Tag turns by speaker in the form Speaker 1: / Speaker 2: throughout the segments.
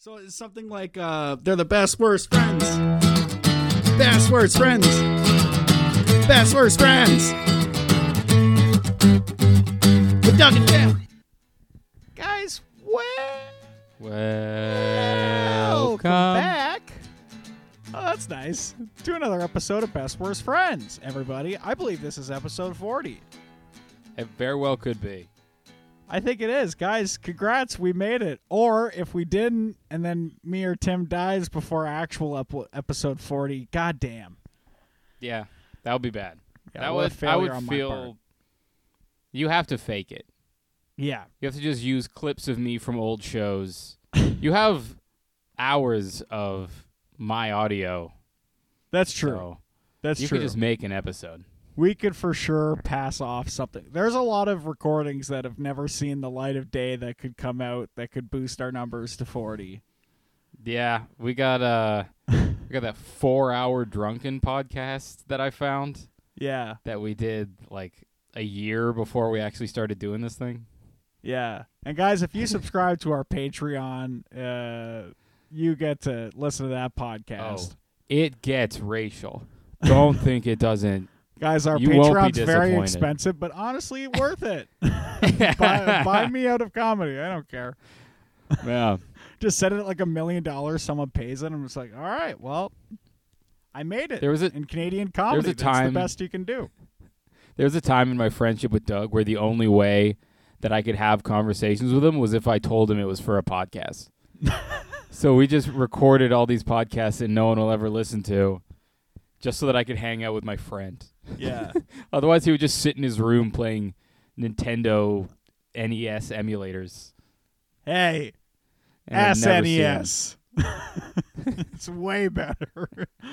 Speaker 1: So it's something like uh, they're the best worst friends. Best worst friends. Best worst friends. With Doug and Tim. Guys, well,
Speaker 2: Welcome.
Speaker 1: back. Oh, that's nice. To another episode of Best Worst Friends, everybody. I believe this is episode 40.
Speaker 2: It very well could be.
Speaker 1: I think it is. Guys, congrats. We made it. Or if we didn't, and then me or Tim dies before actual ep- episode 40, goddamn.
Speaker 2: Yeah, that would be bad.
Speaker 1: Yeah,
Speaker 2: that would I would feel. You have to fake it.
Speaker 1: Yeah.
Speaker 2: You have to just use clips of me from old shows. you have hours of my audio.
Speaker 1: That's true.
Speaker 2: So
Speaker 1: That's
Speaker 2: you
Speaker 1: true.
Speaker 2: could just make an episode.
Speaker 1: We could for sure pass off something. There's a lot of recordings that have never seen the light of day that could come out that could boost our numbers to 40.
Speaker 2: Yeah, we got uh we got that 4-hour drunken podcast that I found
Speaker 1: Yeah.
Speaker 2: that we did like a year before we actually started doing this thing.
Speaker 1: Yeah. And guys, if you subscribe to our Patreon, uh, you get to listen to that podcast.
Speaker 2: Oh, it gets racial. Don't think it doesn't.
Speaker 1: Guys, our
Speaker 2: You
Speaker 1: Patreon's very expensive, but honestly, worth it. buy, buy me out of comedy. I don't care.
Speaker 2: Yeah.
Speaker 1: Just set it at like a million dollars. Someone pays it. And I'm just like, all right, well, I made it.
Speaker 2: There was a
Speaker 1: in Canadian comedy.
Speaker 2: There
Speaker 1: was a
Speaker 2: time-
Speaker 1: the best you can do.
Speaker 2: there was a time in my friendship with Doug where the only way that I could have conversations with him was if I told him it was for a podcast. so we just recorded all these podcasts that no one will ever listen to just so that I could hang out with my friend.
Speaker 1: Yeah.
Speaker 2: Otherwise he would just sit in his room playing Nintendo NES emulators.
Speaker 1: hey,
Speaker 2: and I'd never see him.
Speaker 1: SNES. it's way better.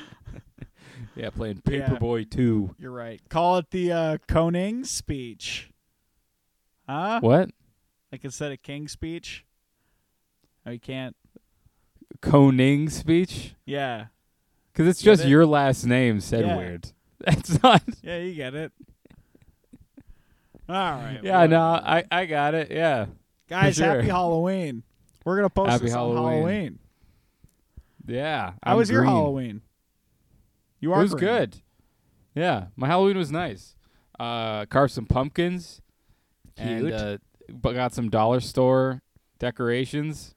Speaker 2: Yeah, playing
Speaker 1: Yeah.
Speaker 2: Paperboy 2.
Speaker 1: You're right. Call it the uh, Koning speech. Huh?
Speaker 2: What?
Speaker 1: Like instead of King speech? Oh, you can't.
Speaker 2: Koning speech?
Speaker 1: Yeah.
Speaker 2: Because it's just your last name said
Speaker 1: Yeah.
Speaker 2: weird. That's not.
Speaker 1: Yeah, you get it. All right.
Speaker 2: Yeah,
Speaker 1: whatever.
Speaker 2: no, I, I got it. Yeah.
Speaker 1: Guys,
Speaker 2: sure.
Speaker 1: happy Halloween. We're gonna post
Speaker 2: Happy
Speaker 1: this on
Speaker 2: Halloween.
Speaker 1: Halloween.
Speaker 2: Yeah.
Speaker 1: How
Speaker 2: I'm
Speaker 1: was your. Halloween? You
Speaker 2: It
Speaker 1: are
Speaker 2: was
Speaker 1: green.
Speaker 2: good. Yeah, my Halloween was nice. Uh, carved some pumpkins. And
Speaker 1: Cute.
Speaker 2: uh, bu- got some dollar store decorations.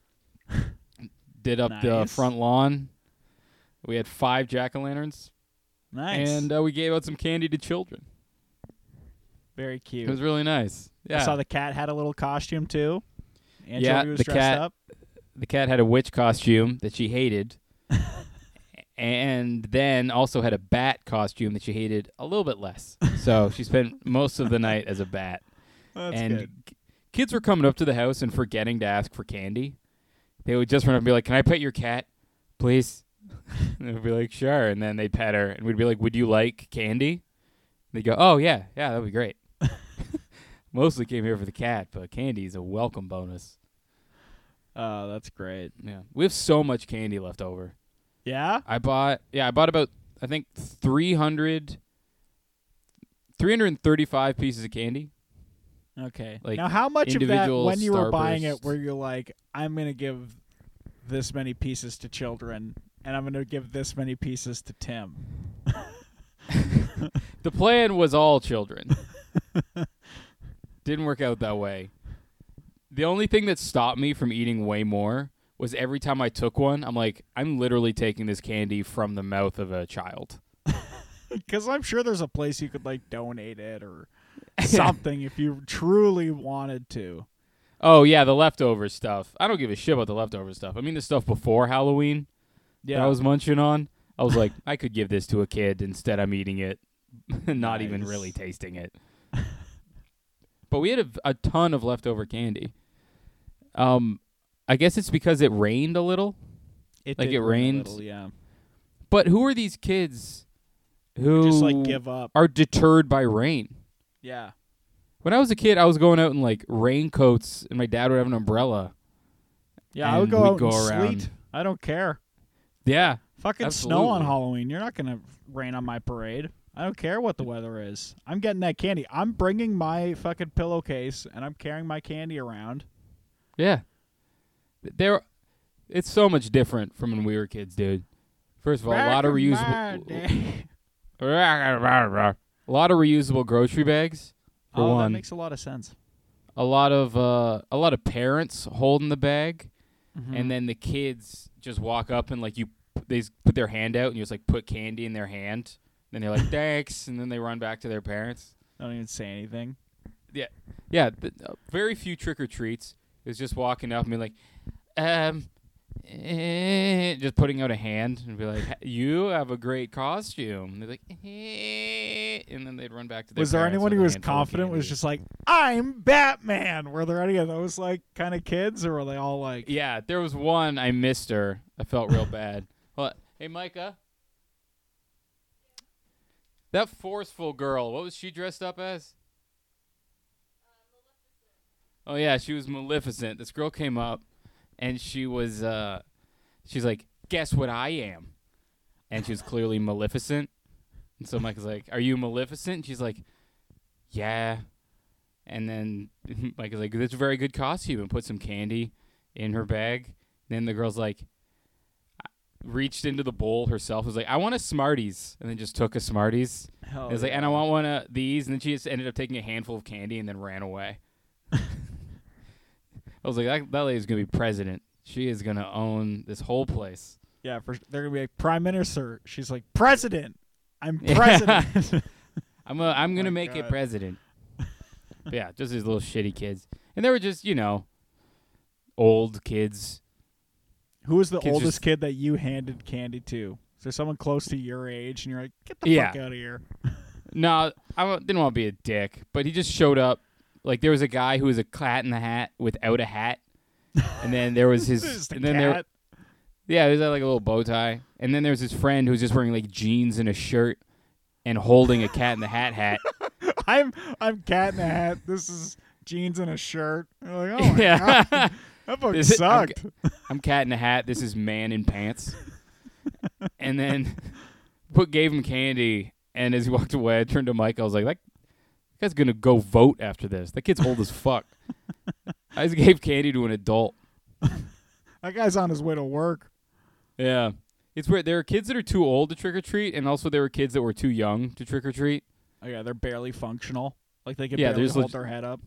Speaker 2: Did up the front lawn. We had five jack o' lanterns.
Speaker 1: Nice.
Speaker 2: And uh, we gave out some candy to children.
Speaker 1: Very cute.
Speaker 2: It was really nice. Yeah.
Speaker 1: I saw the cat had a little costume too. Anchovy
Speaker 2: Yeah,
Speaker 1: was
Speaker 2: the
Speaker 1: dressed
Speaker 2: cat-
Speaker 1: up.
Speaker 2: the cat had a witch costume that she hated. and then also had a bat costume that she hated a little bit less. So she spent most of the night as a bat.
Speaker 1: That's
Speaker 2: and
Speaker 1: good.
Speaker 2: kids were coming up to the house and forgetting to ask for candy. They would just run up and be like, "Can I pet your cat, please?" and they'd be like, "Sure." And then they'd pet her, and we'd be like, "Would you like candy?" They'd go, "Oh yeah, yeah, that'd be great." Mostly came here for the cat, but candy is a welcome bonus.
Speaker 1: Oh, that's great.
Speaker 2: Yeah, we have so much candy left over.
Speaker 1: Yeah.
Speaker 2: I bought yeah, I bought about I think 300 335 pieces of candy.
Speaker 1: Okay.
Speaker 2: Like,
Speaker 1: now, how much of that when you were buying it were you like, I'm gonna give this many pieces to children, and I'm gonna give this many pieces to Tim?
Speaker 2: The plan was all children. Didn't work out that way. The only thing that stopped me from eating way more was every time I took one, I'm like, I'm literally taking this candy from the mouth of a child.
Speaker 1: Because I'm sure there's a place you could like donate it or something if you truly wanted to.
Speaker 2: Oh yeah, the leftover stuff. I don't give a shit about the leftover stuff. I mean the stuff before Halloween that I was munching on. I was like, I could give this to a kid. Instead, I'm eating it, not even really tasting it. but we had a, a ton of leftover candy. Um, I guess it's because it rained a little.
Speaker 1: it
Speaker 2: like
Speaker 1: did
Speaker 2: it
Speaker 1: rain a
Speaker 2: rained.
Speaker 1: little, yeah.
Speaker 2: But who are these kids who
Speaker 1: Just like give up.
Speaker 2: are deterred by rain?
Speaker 1: Yeah.
Speaker 2: When I was a kid, I was going out in like raincoats, and my dad would have an umbrella.
Speaker 1: Yeah, I would go
Speaker 2: we'd
Speaker 1: out
Speaker 2: go
Speaker 1: in
Speaker 2: around.
Speaker 1: sleet. I don't care.
Speaker 2: Yeah,
Speaker 1: Fucking snow on
Speaker 2: Absolutely.
Speaker 1: Halloween. You're not gonna rain on my parade. I don't care what the weather is. I'm getting that candy. I'm bringing my fucking pillowcase and I'm carrying my candy around.
Speaker 2: Yeah. There It's so much different from when we were kids, dude. First of all, a lot of reusable, a lot of reusable grocery bags. For
Speaker 1: oh, that
Speaker 2: one,
Speaker 1: makes a lot of sense.
Speaker 2: a lot of uh, a lot of parents holding the bag,
Speaker 1: Mm-hmm.
Speaker 2: and then the kids just walk up and like you, they put their hand out and you just like put candy in their hand. Then they're like thanks, and then they run back to their parents.
Speaker 1: don't even say anything.
Speaker 2: Yeah, th- uh, very few trick or treats. It was just walking up and be like, um, eh, just putting out a hand and be like, "You have a great costume." And they're like, eh, and then they'd run back to. Their
Speaker 1: Was there anyone who was confident? Was just like, I'm Batman. Were there any of those like kind of kids, or were they all like,
Speaker 2: Yeah, there was one I missed her. I felt real bad. Well, hey Micah, that forceful girl. What was she dressed up as? Oh yeah, she was Maleficent. This girl came up, and she was uh, she's like, guess what I am, and she was clearly Maleficent. And so Micah's like, are you Maleficent? And she's like, yeah. And then Micah's like, that's a very good costume, and put some candy in her bag. Then the girl's like, reached into the bowl herself. Was like, I want a Smarties, and then just took a Smarties.
Speaker 1: Hell
Speaker 2: It was like, and I want one of these, and then she just ended up taking a handful of candy and then ran away. I was like, that, that lady's gonna be president. She is gonna own this whole place.
Speaker 1: Yeah, for, they're gonna be like prime minister. She's like president. I'm
Speaker 2: Yeah.
Speaker 1: president.
Speaker 2: I'm a, I'm gonna make it president. Yeah, just these little shitty kids, and they were just you know, old kids.
Speaker 1: Who was the
Speaker 2: Kids
Speaker 1: oldest
Speaker 2: just-
Speaker 1: kid that you handed candy to? Is there someone close to your age, and you're like, get the
Speaker 2: Yeah.
Speaker 1: fuck out of here?
Speaker 2: No, I wa- didn't want to be a dick, but he just showed up. Like there was a guy who was a cat in the hat without a hat, and then there was his,
Speaker 1: Just a
Speaker 2: and then there,
Speaker 1: cat.
Speaker 2: yeah, he was had like a little bow tie, and then there was his friend who was just wearing like jeans and a shirt, and holding a cat in the hat hat.
Speaker 1: I'm I'm cat in a hat. This is jeans and a shirt. You're like, oh my
Speaker 2: Yeah.
Speaker 1: God, that fucking
Speaker 2: Is it- I'm
Speaker 1: sucked.
Speaker 2: I'm cat in a hat. This is man in pants. and then put gave him candy, and as he walked away, I turned to Mike. I was like, "That guy's gonna go vote after this. That kid's old as fuck." I just gave candy to an adult.
Speaker 1: That guy's on his way to work.
Speaker 2: Yeah, it's weird. There are kids that are too old to trick or treat, and also there were kids that were too young to trick or treat.
Speaker 1: Oh yeah, they're barely functional. Like they can
Speaker 2: Yeah,
Speaker 1: barely hold
Speaker 2: leg-
Speaker 1: their head up.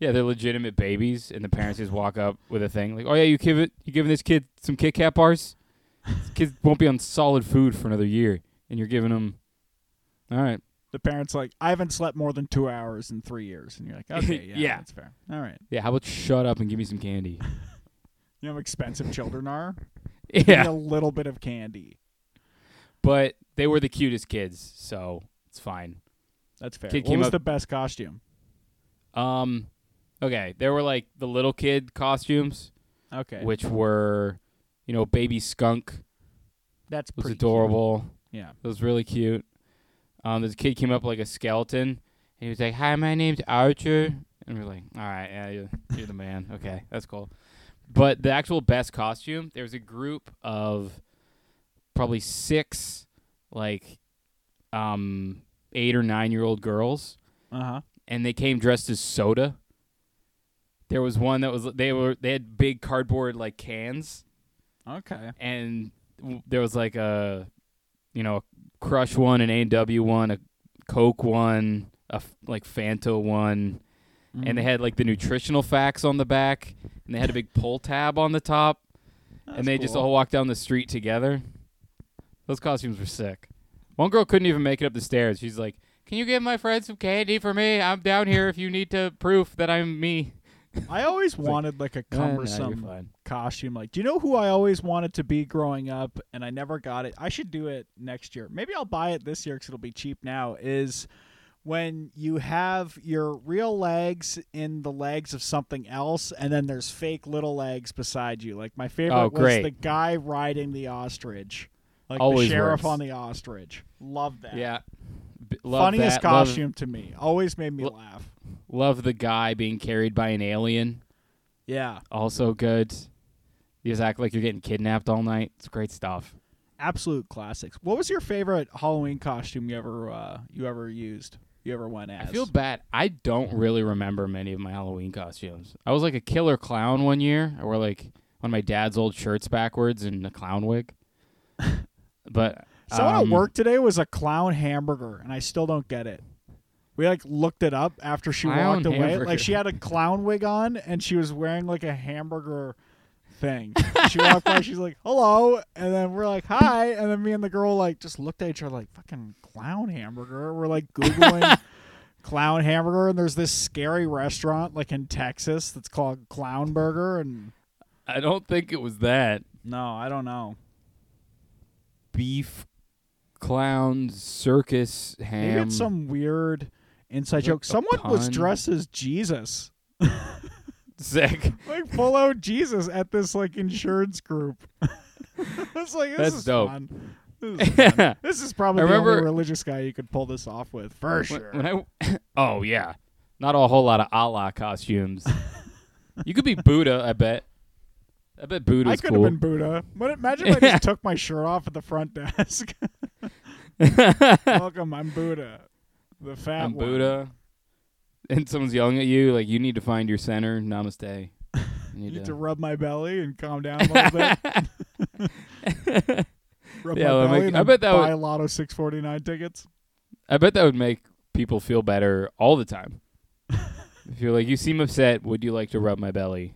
Speaker 2: Yeah, they're legitimate babies, and the parents just walk up with a thing like, "Oh yeah, you give it, you giving this kid some Kit Kat bars? This kid won't be on solid food for another year, and you're giving him, all right,
Speaker 1: The parents like, I haven't slept more than two hours in three years, and you're like, okay, yeah,
Speaker 2: Yeah.
Speaker 1: that's fair. All right.
Speaker 2: yeah. How about shut up and give me some candy?
Speaker 1: You know how expensive children are. Give me
Speaker 2: yeah,
Speaker 1: a little bit of candy.
Speaker 2: but they were the cutest kids, so it's fine.
Speaker 1: That's fair.
Speaker 2: Kid
Speaker 1: what
Speaker 2: came
Speaker 1: was
Speaker 2: up-
Speaker 1: the best costume?
Speaker 2: Um, okay, there were like the little kid costumes,
Speaker 1: Okay,
Speaker 2: which were, you know, baby skunk
Speaker 1: that's
Speaker 2: was
Speaker 1: pretty
Speaker 2: adorable.
Speaker 1: Cute. Yeah.
Speaker 2: It was really cute. Um, this kid came up like a skeleton, and he was like, "Hi, my name's Archer," and we're like, "All right, yeah, you're, you're the man. Okay, that's cool." But the actual best costume, there was a group of probably six, like, um, eight or nine year old girls,
Speaker 1: Uh huh.
Speaker 2: and they came dressed as soda. There was one that was they were they had big cardboard like cans.
Speaker 1: Okay.
Speaker 2: and w- there was like a you know a crush one an a&w one a coke one a f- like fanta one. And they
Speaker 1: Mhm.
Speaker 2: had like the nutritional facts on the back and they had a big pull tab on the top.
Speaker 1: That's
Speaker 2: and they just all walked down the street together. Those costumes were sick. One girl couldn't even make it up the stairs. She's like can you give my friend some candy for me? I'm down here if you need to proof that i'm me
Speaker 1: I always wanted like a
Speaker 2: "Ah, nah, you're
Speaker 1: cumbersome costume. Like, do you know who I always wanted to be growing up, and I never got it? I should do it next year. Maybe I'll buy it this year because it'll be cheap now. Is when you have your real legs in the legs of something else, and then there's fake little legs beside you. Like my favorite
Speaker 2: Oh,
Speaker 1: was the guy riding the ostrich, like
Speaker 2: Always
Speaker 1: the sheriff
Speaker 2: works.
Speaker 1: on the ostrich. Love that.
Speaker 2: yeah B- love
Speaker 1: Funniest
Speaker 2: that. Love-
Speaker 1: costume to me. Always made me
Speaker 2: Lo-
Speaker 1: laugh.
Speaker 2: Love the guy being carried by an alien.
Speaker 1: Yeah.
Speaker 2: Also good. You just act like you're getting kidnapped all night. It's great stuff.
Speaker 1: absolute classics. What was your favorite Halloween costume you ever uh, you ever used? You ever went as?
Speaker 2: I feel bad. I don't really remember many of my Halloween costumes. I was like a killer clown one year. I wore like one of my dad's old shirts backwards and a clown wig. but
Speaker 1: Someone
Speaker 2: um,
Speaker 1: at work today was a clown hamburger, and I still don't get it. We like looked it up after she
Speaker 2: Clown
Speaker 1: walked away.
Speaker 2: hamburger.
Speaker 1: Like she had a clown wig on, and she was wearing like a hamburger thing. she walked by, she's like, "Hello," and then we're like, "Hi," and then me and the girl like just looked at each other like, "Fucking clown hamburger." We're like googling clown hamburger, and there's this scary restaurant like in Texas that's called Clown Burger, and
Speaker 2: I don't think it was that
Speaker 1: no, I don't know.
Speaker 2: beef clown circus ham.
Speaker 1: Maybe it's some weird inside joke. Someone was dressed as Jesus.
Speaker 2: sick.
Speaker 1: like full out Jesus at this like insurance group. It's like this
Speaker 2: That's
Speaker 1: is
Speaker 2: dope.
Speaker 1: fun. This is, fun. This is probably
Speaker 2: I
Speaker 1: the only religious guy you could pull this off with for
Speaker 2: When-
Speaker 1: sure.
Speaker 2: When I, oh yeah, not a whole lot of Allah costumes. you could be Buddha, I bet. I bet
Speaker 1: I could
Speaker 2: cool.
Speaker 1: have been Buddha. But imagine if I just took my shirt off at the front desk. Welcome, I'm Buddha, the fat
Speaker 2: I'm
Speaker 1: one.
Speaker 2: Buddha, and someone's yelling at you like you need to find your center. Namaste. You need
Speaker 1: need
Speaker 2: to-
Speaker 1: to rub my belly and calm down a little bit. Rub
Speaker 2: Yeah,
Speaker 1: my belly
Speaker 2: make-
Speaker 1: and
Speaker 2: I bet that
Speaker 1: buy
Speaker 2: would-
Speaker 1: Lotto 649 tickets.
Speaker 2: I bet that would make people feel better all the time. if you're like, you seem upset, would you like to rub my belly?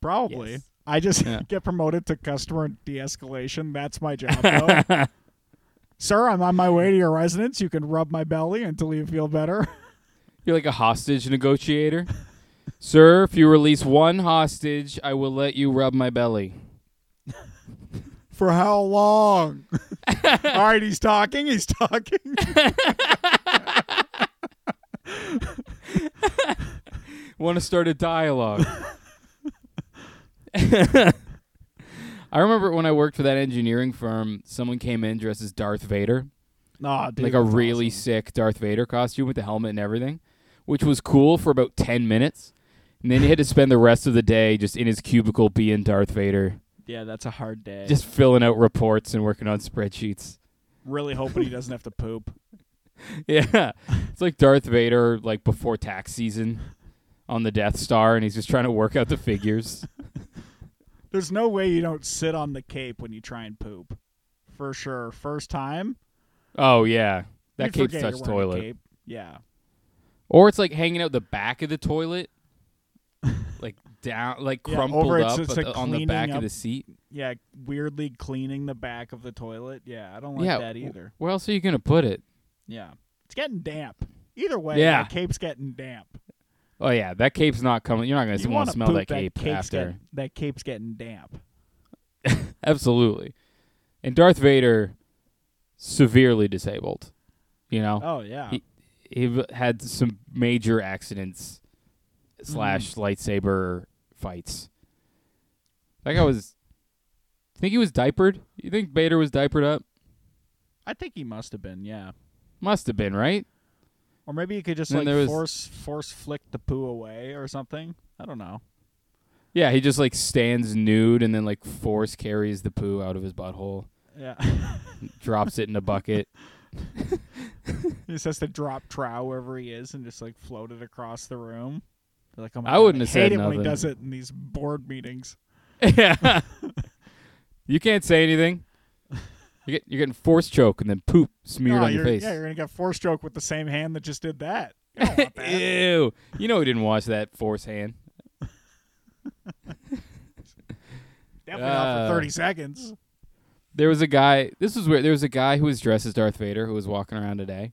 Speaker 1: Probably.
Speaker 2: Yes.
Speaker 1: I just
Speaker 2: Yeah.
Speaker 1: get promoted to customer de-escalation. That's my job, though. Sir, I'm on my way to your residence. You can rub my belly until you feel better.
Speaker 2: You're like a hostage negotiator. Sir, if you release one hostage, I will let you rub my belly.
Speaker 1: For how long? All right, he's talking. He's talking.
Speaker 2: Want to start a dialogue. I remember when I worked for that engineering firm, someone came in dressed as Darth Vader.
Speaker 1: Nah, dude,
Speaker 2: like a really
Speaker 1: awesome.
Speaker 2: sick Darth Vader costume with the helmet and everything, which was cool for about 10 minutes. And then he had to spend the rest of the day just in his cubicle being Darth Vader,
Speaker 1: Yeah, that's a hard day.
Speaker 2: just filling out reports and working on spreadsheets.
Speaker 1: really hoping he doesn't have to poop.
Speaker 2: Yeah. It's like Darth Vader like before tax season on the Death Star and he's just trying to work out the figures.
Speaker 1: There's no way you don't sit on the cape when you try and poop. For sure. First time.
Speaker 2: Oh yeah. That cape's touch
Speaker 1: a
Speaker 2: toilet.
Speaker 1: cape. Yeah.
Speaker 2: Or it's like hanging out the back of the toilet. like down like
Speaker 1: Yeah,
Speaker 2: crumpled up
Speaker 1: it's
Speaker 2: at the- on the back
Speaker 1: up.
Speaker 2: of the seat.
Speaker 1: Yeah, weirdly cleaning the back of the toilet. Yeah, I don't like
Speaker 2: Yeah,
Speaker 1: that either.
Speaker 2: Where else are you gonna put it?
Speaker 1: Yeah. It's getting damp. Either way,
Speaker 2: Yeah.
Speaker 1: cape's getting damp.
Speaker 2: Oh yeah, that cape's not coming. You're not gonna
Speaker 1: You
Speaker 2: want
Speaker 1: wanna
Speaker 2: smell that cape
Speaker 1: cape's
Speaker 2: after.
Speaker 1: That cape's getting damp.
Speaker 2: Absolutely. And Darth Vader, severely disabled. You know,
Speaker 1: Oh yeah.
Speaker 2: He- he had some major accidents slash
Speaker 1: Mm-hmm.
Speaker 2: lightsaber fights. That guy was. Think he was diapered? You think Vader was diapered up?
Speaker 1: I think he must have been, yeah.
Speaker 2: Must have been, right?
Speaker 1: Or maybe he could just
Speaker 2: Then
Speaker 1: like
Speaker 2: there was-
Speaker 1: force force flick the poo away or something. I don't know.
Speaker 2: Yeah, he just like stands nude and then like force carries the poo out of his butthole,
Speaker 1: Yeah.
Speaker 2: drops it in a bucket.
Speaker 1: he just has to drop trow wherever he is and just like float it across the room. They're like, oh my
Speaker 2: I
Speaker 1: God,
Speaker 2: wouldn't
Speaker 1: I
Speaker 2: have
Speaker 1: hate
Speaker 2: said
Speaker 1: it when he
Speaker 2: nothing.
Speaker 1: does it in these board meetings.
Speaker 2: yeah. you can't say anything. You get you're getting force choke and then poop smeared
Speaker 1: Oh,
Speaker 2: on your face.
Speaker 1: Yeah, you're gonna get force choke with the same hand that just did that. You that.
Speaker 2: Ew. You know he didn't watch that force hand.
Speaker 1: Definitely not
Speaker 2: Uh,
Speaker 1: for thirty seconds.
Speaker 2: There was a guy this was where there was a guy who was dressed as Darth Vader who was walking around today.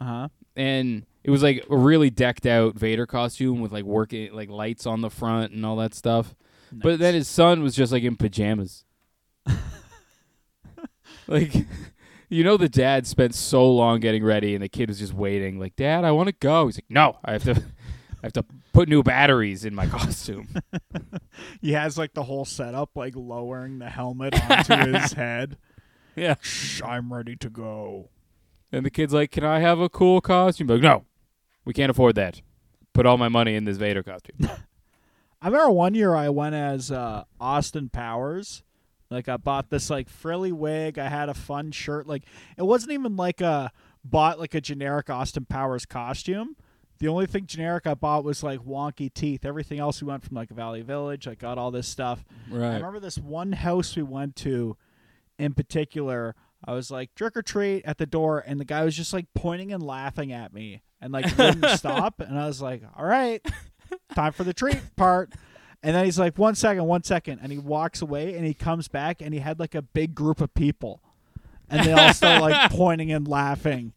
Speaker 1: Uh huh.
Speaker 2: And it was like a really decked out Vader costume with like working like lights on the front and all that stuff. But then his son was just like in pajamas. like you know the dad spent so long getting ready and the kid was just waiting like dad I want to go. He's like no, I have to I have to put new batteries in my costume.
Speaker 1: he has like the whole setup, like lowering the helmet onto his head.
Speaker 2: yeah.
Speaker 1: Shh, I'm ready to go.
Speaker 2: And the kid's like, "Can I have a cool costume?" Like, "No. We can't afford that. Put all my money in this Vader costume."
Speaker 1: I remember one year I went as uh, Austin Powers. Like I bought this like frilly wig. I had a fun shirt. Like it wasn't even like a bought like a generic Austin Powers costume. The only thing generic I bought was like wonky teeth. Everything else we went from like Value Village. I got all this stuff.
Speaker 2: Right.
Speaker 1: I remember this one house we went to in particular. I was like trick or treat at the door, and the guy was just like pointing and laughing at me and like wouldn't stop. And I was like, all right, time for the treat part. And then he's like, one second, one second. And he walks away and he comes back and he had like a big group of people. And they all start like pointing and laughing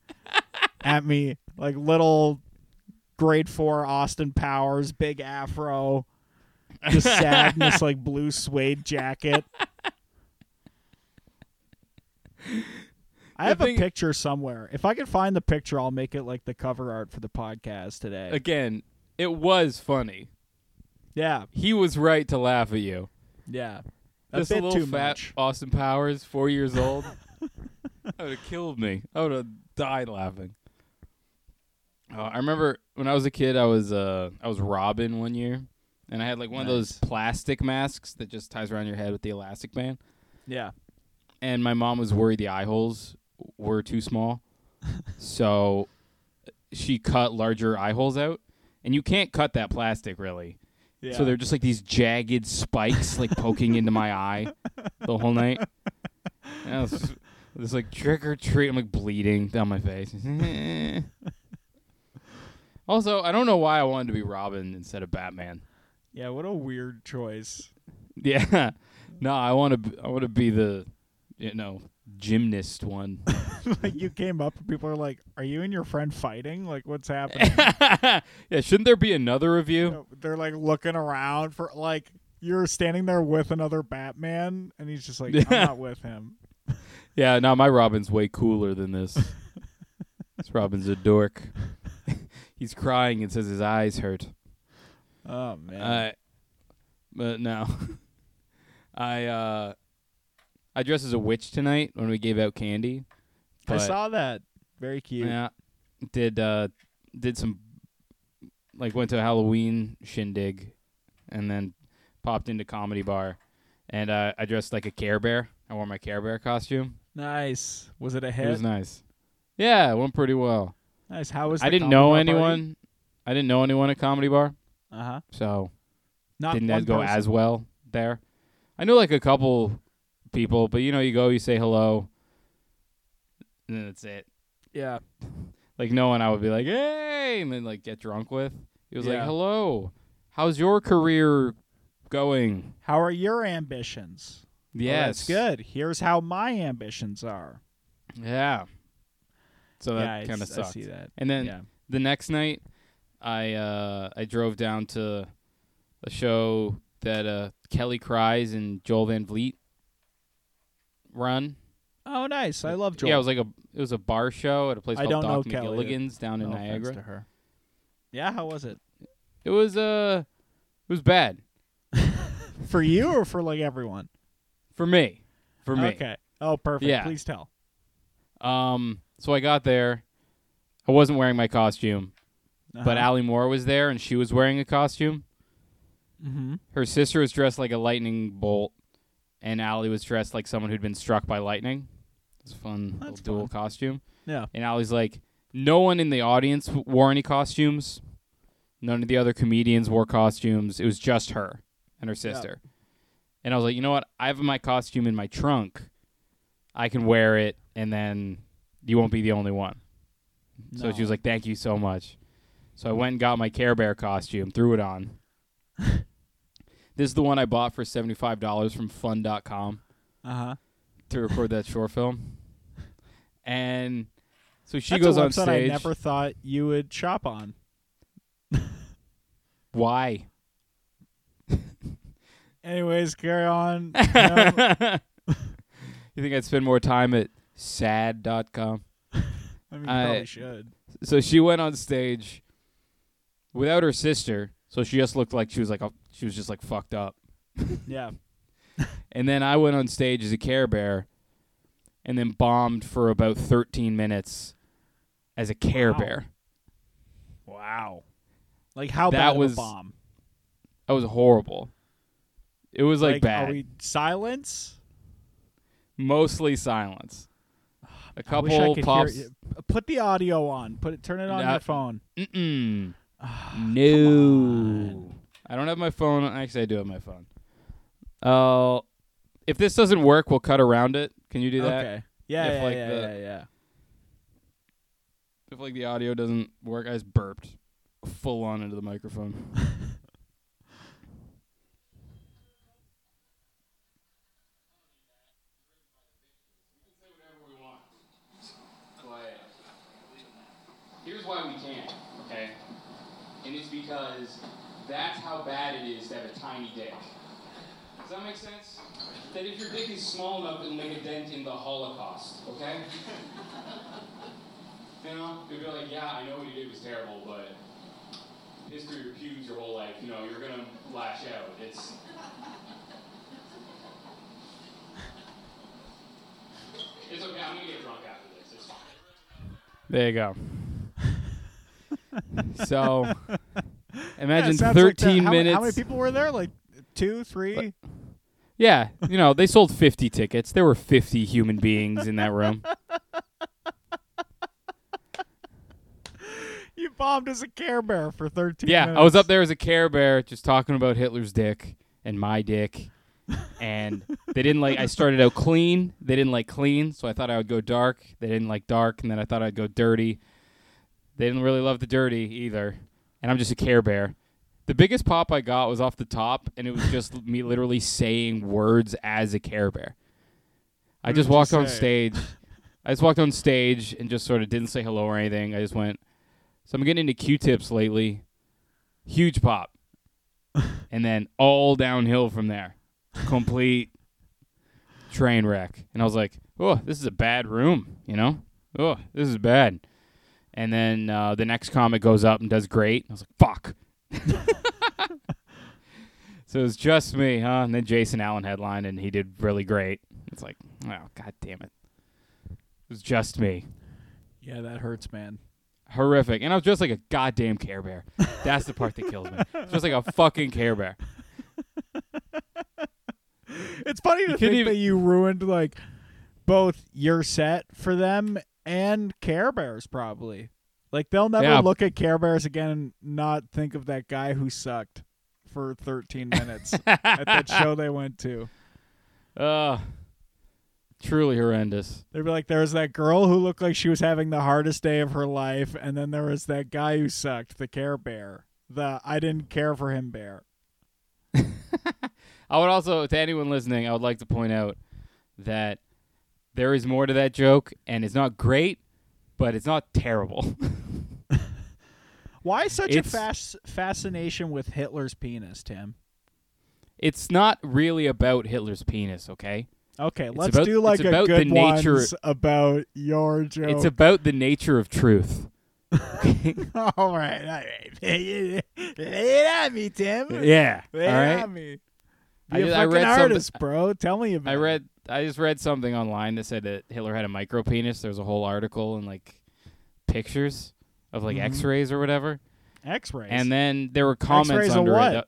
Speaker 1: at me, like little grade four Austin Powers, big afro, just sadness, like blue suede jacket. I have
Speaker 2: thing-
Speaker 1: a picture somewhere. If I can find the picture, I'll make it like the cover art for the podcast today.
Speaker 2: Again, it was funny.
Speaker 1: Yeah,
Speaker 2: He was right to laugh at you.
Speaker 1: yeah. A
Speaker 2: Just
Speaker 1: bit
Speaker 2: a little
Speaker 1: too
Speaker 2: fat
Speaker 1: much.
Speaker 2: Austin Powers, four years old. that would have killed me. I would have died laughing. Uh, I remember when I was a kid, I was uh I was Robin one year, and I had like one of those plastic masks that just ties around your head with the elastic band.
Speaker 1: Yeah.
Speaker 2: And my mom was worried the eye holes were too small, so she cut larger eye holes out. And you can't cut that plastic really.
Speaker 1: Yeah.
Speaker 2: So they're just like these jagged spikes like poking into my eye the whole night. And I was just like trick or treat. I'm like bleeding down my face. also, I don't know why I wanted to be Robin instead of Batman.
Speaker 1: yeah, what a weird choice.
Speaker 2: Yeah, no, I want to. I want to be the, you know, gymnast one.
Speaker 1: like you came up and people are like, "Are you and your friend fighting? Like what's happening?"
Speaker 2: yeah, shouldn't there be another of you?
Speaker 1: they're like looking around for like you're standing there with another Batman, and he's just like, "I'm not with him."
Speaker 2: Yeah, no, my Robin's way cooler than this. this Robin's a dork. He's crying and says his eyes hurt.
Speaker 1: Oh man,
Speaker 2: I, but no, I uh, I dressed as a witch tonight when we gave out candy.
Speaker 1: I saw that. Very cute.
Speaker 2: Yeah, did uh, did some like went to a Halloween shindig, and then popped into comedy bar, and uh, I dressed like a Care Bear. I wore my Care Bear costume.
Speaker 1: Nice. Was it a
Speaker 2: It was nice. Yeah, it went pretty well.
Speaker 1: nice. How was?
Speaker 2: I didn't know anyone. I didn't know anyone at comedy bar,
Speaker 1: Uh huh.
Speaker 2: so
Speaker 1: Not
Speaker 2: didn't as go
Speaker 1: person?
Speaker 2: as well there. I knew like a couple people, but you know, you go, you say hello, and then that's it.
Speaker 1: Yeah.
Speaker 2: Like no one I would be like, hey, and then like get drunk with. It was like, hello, how's your career going?
Speaker 1: How are your ambitions? Oh,
Speaker 2: Yes,
Speaker 1: that's good. Here's how my ambitions are.
Speaker 2: Yeah. So
Speaker 1: yeah,
Speaker 2: that kind of
Speaker 1: I, I see that.
Speaker 2: And then
Speaker 1: yeah.
Speaker 2: the next night, I uh, I drove down to a show that uh, Kelly Cries and Joel Van Vliet run.
Speaker 1: Oh, nice. I love Joel.
Speaker 2: Yeah, it was like a it was a bar show at a place
Speaker 1: I
Speaker 2: called Doc. Magilligan's down in
Speaker 1: No offense
Speaker 2: Niagara.
Speaker 1: to her. Yeah, how was it?
Speaker 2: It was uh it was bad
Speaker 1: For you or for like everyone?
Speaker 2: for me. For me.
Speaker 1: Okay. Oh, perfect.
Speaker 2: Yeah.
Speaker 1: Please tell.
Speaker 2: Um so I got there. I wasn't wearing my costume, but
Speaker 1: Uh-huh.
Speaker 2: Allie Moore was there and she was wearing a costume.
Speaker 1: Mhm.
Speaker 2: Her sister was dressed like a lightning bolt, and Allie was dressed like someone who'd been struck by lightning. It's a fun little
Speaker 1: That's
Speaker 2: dual
Speaker 1: fun.
Speaker 2: costume.
Speaker 1: Yeah.
Speaker 2: And Allie's like, no one in the audience w- wore any costumes. None of the other comedians wore costumes. It was just her and her sister. And I was like, you know what? I have my costume in my trunk. I can wear it, and then you won't be the only one. So she was like, thank you so much. So I went and got my Care Bear costume, threw it on. this is the one I bought for $75 from fun.com
Speaker 1: Uh-huh.
Speaker 2: to record that short film. And so she
Speaker 1: That's
Speaker 2: goes
Speaker 1: a
Speaker 2: on stage.
Speaker 1: I never thought you would shop on.
Speaker 2: Why?
Speaker 1: Anyways, carry on.
Speaker 2: You think I'd spend more time at sad.com?
Speaker 1: I mean, you
Speaker 2: I-
Speaker 1: probably should.
Speaker 2: So she went on stage without her sister, so she just looked like she was like a, she was just like fucked up.
Speaker 1: Yeah.
Speaker 2: And then I went on stage as a Care Bear, and then bombed for about 13 minutes as a Care
Speaker 1: Wow.
Speaker 2: Bear.
Speaker 1: Wow. Like how
Speaker 2: That
Speaker 1: bad of
Speaker 2: was-
Speaker 1: a bomb?
Speaker 2: That was horrible. It was like, bad.
Speaker 1: Are we silence?
Speaker 2: Mostly silence. A
Speaker 1: I I
Speaker 2: couple
Speaker 1: could
Speaker 2: pops.
Speaker 1: Hear, you. put the audio on. Put it. Turn it on
Speaker 2: Nah.
Speaker 1: your phone.
Speaker 2: Mm-mm. No. I don't have my phone. Actually, I do have my phone. Uh, if this doesn't work, we'll cut around it. Can you do that?
Speaker 1: Okay. Yeah,
Speaker 2: If,
Speaker 1: yeah,
Speaker 2: like,
Speaker 1: yeah,
Speaker 2: the-
Speaker 1: yeah, yeah.
Speaker 2: If like the audio doesn't work, I just burped full on into the microphone. Here's why we can't, okay? And it's because that's how bad it is to have a tiny dick. Does that make sense? That if your dick is small enough, it'll make a dent in the Holocaust, okay? You know, you'll be like, yeah, I know what you did was terrible, but history repeats your whole life. You know, you're gonna lash out. It's. It's okay. I'm gonna get drunk after this. It's fine. There you go. So, imagine
Speaker 1: Yeah, sounds like
Speaker 2: 13
Speaker 1: the- how many-
Speaker 2: minutes.
Speaker 1: How many people were there? Like two, three?
Speaker 2: Yeah, you know, they sold 50 tickets. There were 50 human beings in that room.
Speaker 1: You bombed as a Care Bear for 13
Speaker 2: Yeah,
Speaker 1: minutes.
Speaker 2: I was up there as a Care Bear just talking about Hitler's dick and my dick. And they didn't like, I started out clean. They didn't like clean, so I thought I would go dark. They didn't like dark, and then I thought I'd go dirty. They didn't really love the dirty either. And I'm just a Care Bear. The biggest pop I got was off the top, and it was just me literally saying words as a Care Bear. I just walked on
Speaker 1: say?
Speaker 2: stage. I just walked on stage and just sort of didn't say hello or anything. I just went, so I'm getting into Q-tips lately. Huge pop. and then all downhill from there. Complete train wreck. And I was like, oh, this is a bad room, you know? Oh, this is bad. And then uh, the next comic goes up and does great. I was like, fuck. so it was just me, huh? And then Jason Allen headlined and he did really great. It's like, oh, god damn it. It was just me.
Speaker 1: Yeah, that hurts, man.
Speaker 2: Horrific. And I was just like a goddamn Care Bear. That's the part that kills me. Just like a fucking Care Bear.
Speaker 1: It's funny to
Speaker 2: couldn't
Speaker 1: think
Speaker 2: even-
Speaker 1: that you ruined like both your set for them and Care Bears probably. Like they'll never
Speaker 2: Yeah.
Speaker 1: look at Care Bears again and not think of that guy who sucked for 13 minutes at that show they went to.
Speaker 2: Uh, truly horrendous.
Speaker 1: They'd be like, there was that girl who looked like she was having the hardest day of her life, and then there was that guy who sucked, the Care Bear, the I didn't care for him bear.
Speaker 2: I would also, to anyone listening, I would like to point out that there is more to that joke, and it's not great, but it's not terrible.
Speaker 1: Why such
Speaker 2: It's-
Speaker 1: a fas- fascination with Hitler's penis, Tim?
Speaker 2: it's not really about Hitler's penis, okay?
Speaker 1: Okay, let's
Speaker 2: about-
Speaker 1: do like
Speaker 2: it's
Speaker 1: a
Speaker 2: about the
Speaker 1: good
Speaker 2: nature-
Speaker 1: ones about your joke.
Speaker 2: It's about the nature of truth.
Speaker 1: all right, all right. Lay it on me, Tim.
Speaker 2: yeah. All
Speaker 1: Lay it
Speaker 2: right. I
Speaker 1: Be a
Speaker 2: just- I read
Speaker 1: artist, bro. Tell me about
Speaker 2: I
Speaker 1: it.
Speaker 2: read I just read something online that said that Hitler had a micro penis. There's a whole article and like pictures of like
Speaker 1: Mhm.
Speaker 2: X-rays or whatever.
Speaker 1: X-rays.
Speaker 2: And then there were comments
Speaker 1: X-rays
Speaker 2: under
Speaker 1: what?
Speaker 2: it,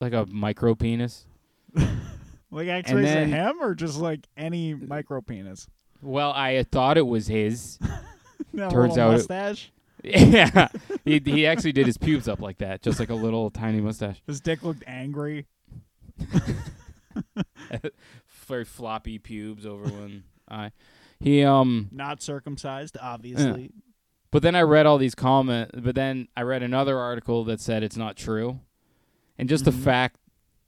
Speaker 2: like a micro penis.
Speaker 1: like X-rays
Speaker 2: then-
Speaker 1: of him or just like any micro penis?
Speaker 2: Well, I thought it was his.
Speaker 1: No,
Speaker 2: Turns out it-
Speaker 1: mustache.
Speaker 2: yeah, he he actually did his pubes up like that, just like a little tiny mustache,
Speaker 1: His dick looked angry.
Speaker 2: very floppy pubes over one eye. He um
Speaker 1: Not circumcised, obviously.
Speaker 2: But then I read all these comments. But then I read another article that said it's not true, and just
Speaker 1: Mhm.
Speaker 2: the fact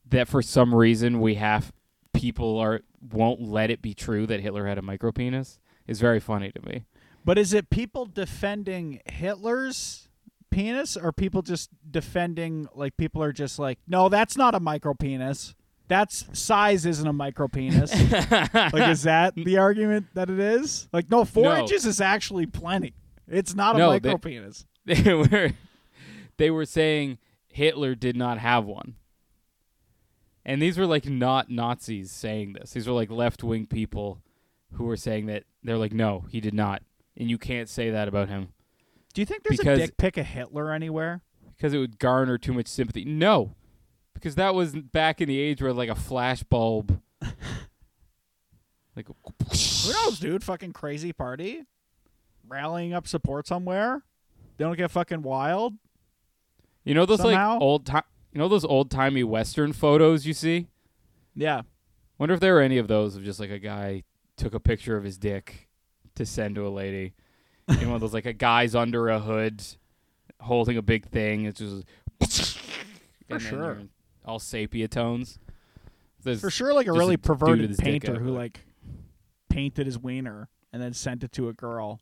Speaker 2: that for some reason we have people are won't let it be true that Hitler had a micro penis is very funny to me.
Speaker 1: But is it people defending Hitler's penis or people just defending like people are just like, no, that's not a micro penis. That's size isn't a micro penis. like is that the argument that it is? Like no, four
Speaker 2: No.
Speaker 1: inches is actually plenty. It's not a
Speaker 2: No,
Speaker 1: micro
Speaker 2: they-
Speaker 1: penis.
Speaker 2: they were they were saying Hitler did not have one. And these were like not Nazis saying this. These were like left wing people who were saying that they're like, no, he did not. And you can't say that about him.
Speaker 1: Do you think there's
Speaker 2: Because-
Speaker 1: a dick pic of Hitler anywhere?
Speaker 2: because it would garner too much sympathy. No, because that was back in the age where like a flash bulb, Like
Speaker 1: Who knows, dude? Fucking crazy party, rallying up support somewhere. They don't get fucking wild.
Speaker 2: you know those
Speaker 1: Somehow?
Speaker 2: like old time you know those old timey western photos you see?
Speaker 1: Yeah,
Speaker 2: Wonder if there were any of those of just like a guy took a picture of his dick to send to a lady. you know, one of those like a guy's under a hood holding a big thing. It's just
Speaker 1: For sure.
Speaker 2: All sepia tones. There's-
Speaker 1: for sure. Like a really perverted painter who
Speaker 2: like-
Speaker 1: like painted his wiener and then sent it to a girl.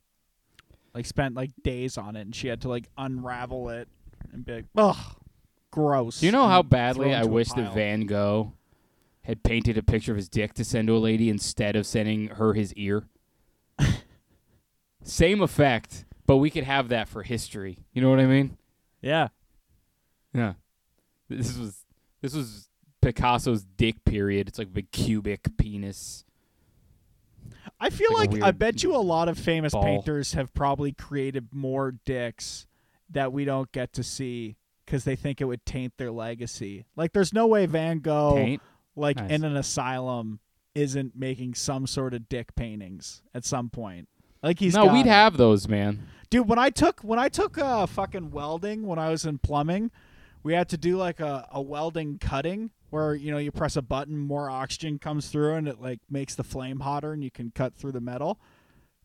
Speaker 1: Like spent like days on it, and she had to like unravel it and be like, "Ugh, gross."
Speaker 2: Do you know how badly I wish that. Van Gogh had painted a picture of his dick to send to a lady instead of sending her his ear? Same effect, but we could have that for history. You know what I mean?
Speaker 1: Yeah,
Speaker 2: Yeah. This was this was Picasso's dick period. It's like a big cubic penis.
Speaker 1: I feel
Speaker 2: Like
Speaker 1: like, I bet you a lot of famous
Speaker 2: ball.
Speaker 1: painters have probably created more dicks that we don't get to see because they think it would taint their legacy. Like, there's no way Van Gogh,
Speaker 2: Paint.
Speaker 1: like
Speaker 2: Nice.
Speaker 1: in an asylum, isn't making some sort of dick paintings at some point. Like he's
Speaker 2: no, we'd
Speaker 1: it.
Speaker 2: have those, man.
Speaker 1: dude. When I took when I took uh fucking welding when I was in plumbing, we had to do like a, a welding cutting where you know you press a button, more oxygen comes through, and it like makes the flame hotter, and you can cut through the metal.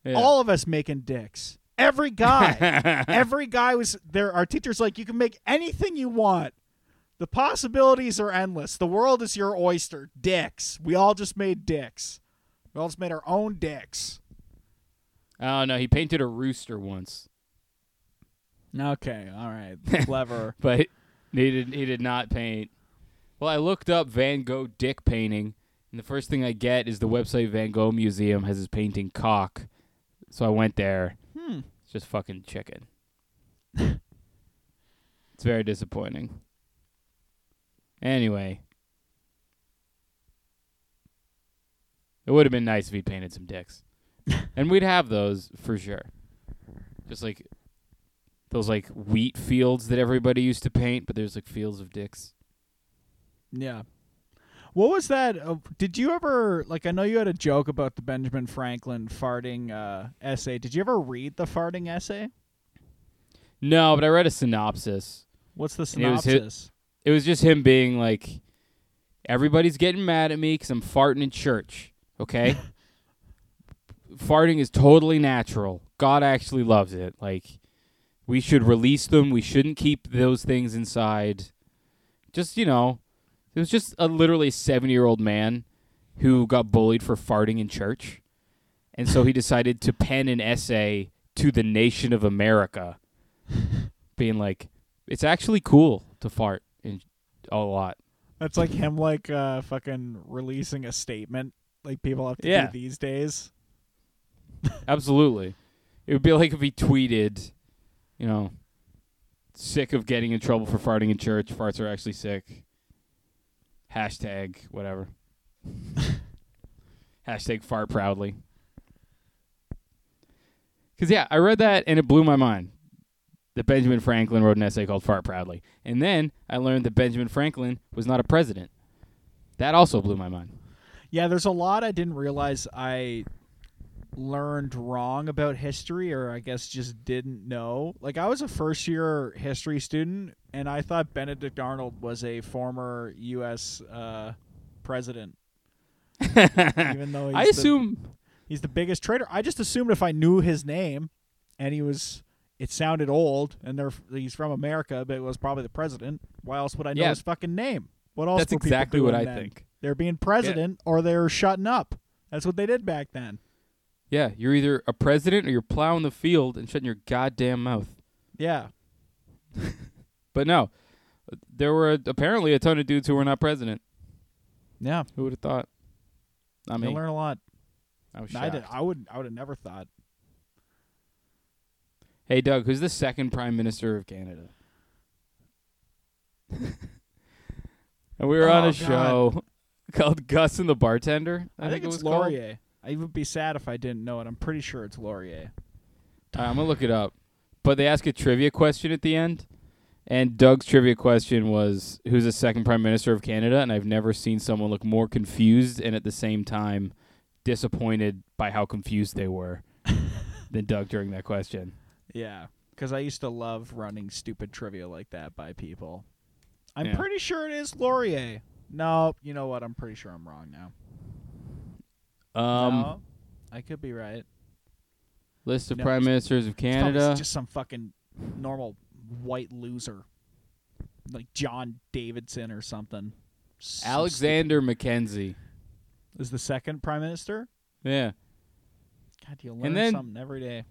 Speaker 2: Yeah.
Speaker 1: All of us making dicks. Every guy. Every guy was there. Our teacher's like, you can make anything you want. The possibilities are endless. The world is your oyster. Dicks. We all just made dicks. We all just made our own dicks.
Speaker 2: oh no, he painted a rooster once,
Speaker 1: Okay, all right. Clever.
Speaker 2: but he did he did not paint. Well, I looked up Van Gogh dick painting, and the first thing I get is the website Van Gogh Museum has his painting cock. So I went there.
Speaker 1: hmm.
Speaker 2: It's just fucking chicken. it's very disappointing. Anyway. It would have been nice if he painted some dicks. and we'd have those for sure. Just like those like wheat fields that everybody used to paint, but there's like fields of dicks.
Speaker 1: Yeah. What was that? Uh, did you ever like? I know you had a joke about the Benjamin Franklin farting uh, essay. Did you ever read the farting essay?
Speaker 2: No, but I read a synopsis.
Speaker 1: What's the
Speaker 2: And it was
Speaker 1: synopsis?
Speaker 2: It was just him being like, everybody's getting mad at me because I'm farting in church. Okay? farting is totally natural. God actually loves it. Like, we should release them. We shouldn't keep those things inside. Just, you know, it was just a literally seven year old man who got bullied for farting in church. And so he decided to pen an essay to the nation of America, being like, it's actually cool to fart in a lot.
Speaker 1: That's like him, like uh, fucking releasing a statement, like people have to
Speaker 2: Yeah.
Speaker 1: do these days.
Speaker 2: Absolutely. It would be like if he tweeted, you know, sick of getting in trouble for farting in church. Farts are actually sick. Hashtag whatever. Hashtag fart proudly. Because, yeah, I read that and it blew my mind that Benjamin Franklin wrote an essay called Fart Proudly. And then I learned that Benjamin Franklin was not a president. That also blew my mind.
Speaker 1: Yeah, there's a lot I didn't realize I learned wrong about history, or I guess just didn't know. Like I was a first year history student, and I thought Benedict Arnold was a former U.S. Uh, president, even though he's
Speaker 2: I
Speaker 1: the-
Speaker 2: assume
Speaker 1: he's the biggest traitor. I just assumed if I knew his name, and he was, it sounded old, and they're, he's from America, but it was probably the president. Why else would I know
Speaker 2: Yeah.
Speaker 1: his fucking name? What else?
Speaker 2: that's exactly what I
Speaker 1: then?
Speaker 2: think.
Speaker 1: They're being president or they're shutting up. That's what they did back then.
Speaker 2: Yeah, you're either a president or you're plowing the field and shutting your goddamn mouth.
Speaker 1: Yeah.
Speaker 2: But no, there were apparently a ton of dudes who were not president.
Speaker 1: Yeah.
Speaker 2: Who would have thought? I
Speaker 1: mean,
Speaker 2: You
Speaker 1: learn a lot.
Speaker 2: I was
Speaker 1: I did.
Speaker 2: shocked.
Speaker 1: I would. I would have never thought.
Speaker 2: Hey, Doug, who's the second prime minister of Canada? and we were on
Speaker 1: Oh,
Speaker 2: a
Speaker 1: God.
Speaker 2: show called Gus and the Bartender. I,
Speaker 1: I, think,
Speaker 2: it
Speaker 1: it's
Speaker 2: was called.
Speaker 1: I would be sad if I didn't know it. I'm pretty sure it's Laurier.
Speaker 2: Uh, I'm gonna look it up. But they ask a trivia question at the end, and Doug's trivia question was, "Who's the second prime minister of Canada?" And I've never seen someone look more confused and at the same time disappointed by how confused they were than Doug during that question.
Speaker 1: Yeah, because I used to love running stupid trivia like that by people. I'm
Speaker 2: Yeah.
Speaker 1: pretty sure it is Laurier. No, you know what? I'm pretty sure I'm wrong now.
Speaker 2: Um,
Speaker 1: no, I could be right.
Speaker 2: list of
Speaker 1: No,
Speaker 2: prime
Speaker 1: it's-
Speaker 2: ministers of
Speaker 1: It's probably
Speaker 2: Canada.
Speaker 1: just some fucking normal white loser, like John Davidson or something. Some
Speaker 2: Alexander Mackenzie.
Speaker 1: is the second prime minister.
Speaker 2: Yeah,
Speaker 1: God, you learn
Speaker 2: then-
Speaker 1: something every day.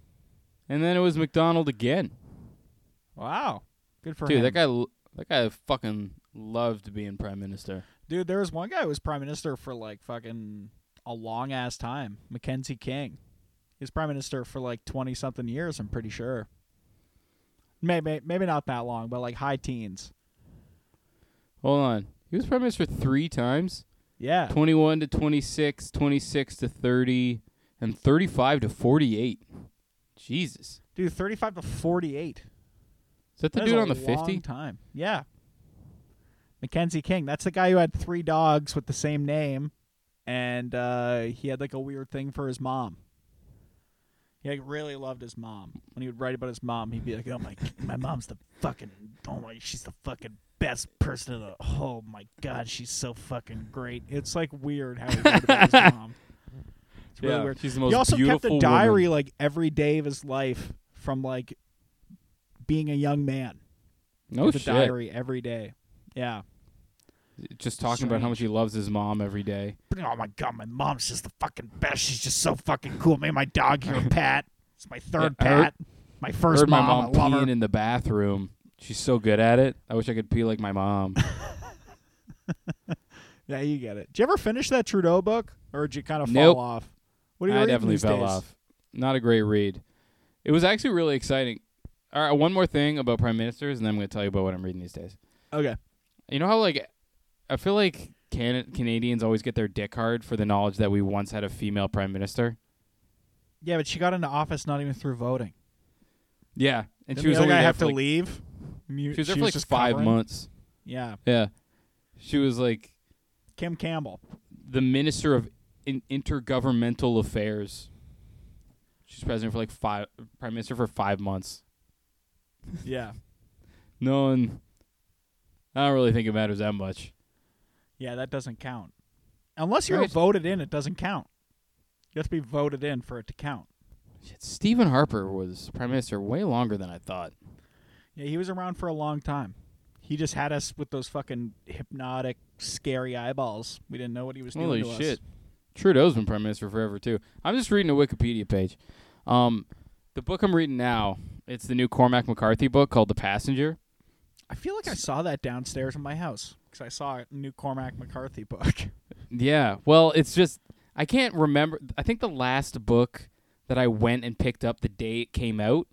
Speaker 2: and then it was Macdonald again.
Speaker 1: Wow, good for him.
Speaker 2: Dude,
Speaker 1: him.
Speaker 2: that guy, l- that guy fucking loved being prime minister.
Speaker 1: Dude, there was one guy who was prime minister for like fucking a long ass time. Mackenzie King. He was prime minister for like twenty something years. I'm pretty sure. Maybe maybe not that long, but like high teens.
Speaker 2: Hold on, he was prime minister three times.
Speaker 1: Yeah.
Speaker 2: 21 to 26, 26 to 30, and 35 to 48. Jesus.
Speaker 1: Dude, 35 to 48.
Speaker 2: Is that the
Speaker 1: That
Speaker 2: dude on the 50?
Speaker 1: time. Yeah. Mackenzie King. That's the guy who had three dogs with the same name, and uh, he had like a weird thing for his mom. He like really loved his mom. When he would write about his mom, he'd be like, "Oh my, my mom's the fucking, oh my, she's the fucking best person in the, oh my god, she's so fucking great." It's like weird how he wrote about his mom. It's really
Speaker 2: yeah,
Speaker 1: weird.
Speaker 2: she's the most
Speaker 1: He also kept a diary
Speaker 2: woman.
Speaker 1: like every day of his life from like being a young man.
Speaker 2: No
Speaker 1: With a diary every day. Yeah.
Speaker 2: Just talking about how much he loves his mom every day.
Speaker 1: Oh my god, my mom's just the fucking best. She's just so fucking cool. Made my dog here, Pat. It's my third
Speaker 2: Yeah, I heard-
Speaker 1: Pat. my first
Speaker 2: Heard my
Speaker 1: mom.
Speaker 2: mom
Speaker 1: I love her.
Speaker 2: peeing in the bathroom. She's so good at it. I wish I could pee like my mom.
Speaker 1: Yeah, you get it. Did you ever finish that Trudeau book, or did you kind of fall
Speaker 2: Nope.
Speaker 1: off? What are you
Speaker 2: I
Speaker 1: reading
Speaker 2: definitely
Speaker 1: these
Speaker 2: fell
Speaker 1: days?
Speaker 2: off. Not a great read. It was actually really exciting. All right, one more thing about prime ministers, and then I'm going to tell you about what I'm reading these days.
Speaker 1: Okay.
Speaker 2: You know how like I feel like Can- Canadians always get their dick hard for the knowledge that we once had a female prime minister.
Speaker 1: Yeah, but she got into office not even through voting.
Speaker 2: Yeah, and
Speaker 1: Didn't
Speaker 2: she was
Speaker 1: the
Speaker 2: only
Speaker 1: guy
Speaker 2: there
Speaker 1: have
Speaker 2: for,
Speaker 1: to
Speaker 2: like,
Speaker 1: leave.
Speaker 2: She was there for like
Speaker 1: just
Speaker 2: five
Speaker 1: covering?
Speaker 2: months.
Speaker 1: Yeah,
Speaker 2: Yeah, she was like
Speaker 1: Kim Campbell.
Speaker 2: the minister of in- intergovernmental affairs. She's president for like five, prime minister for five months.
Speaker 1: Yeah,
Speaker 2: No one. I don't really think it matters that much.
Speaker 1: Yeah, that doesn't count. Unless you're
Speaker 2: Right.
Speaker 1: voted in, it doesn't count. You have to be voted in for it to count.
Speaker 2: Stephen Harper was prime minister way longer than I thought.
Speaker 1: Yeah, he was around for a long time. He just had us with those fucking hypnotic, scary eyeballs. We didn't know what he was
Speaker 2: Holy
Speaker 1: doing to
Speaker 2: shit.
Speaker 1: us.
Speaker 2: Trudeau's been prime minister forever too. I'm just reading a Wikipedia page. Um, the book I'm reading now, it's the new Cormac McCarthy book called The Passenger.
Speaker 1: I feel like I saw that downstairs in my house because I saw a new Cormac McCarthy book.
Speaker 2: Yeah. Well, it's just I can't remember. I think the last book that I went and picked up the day it came out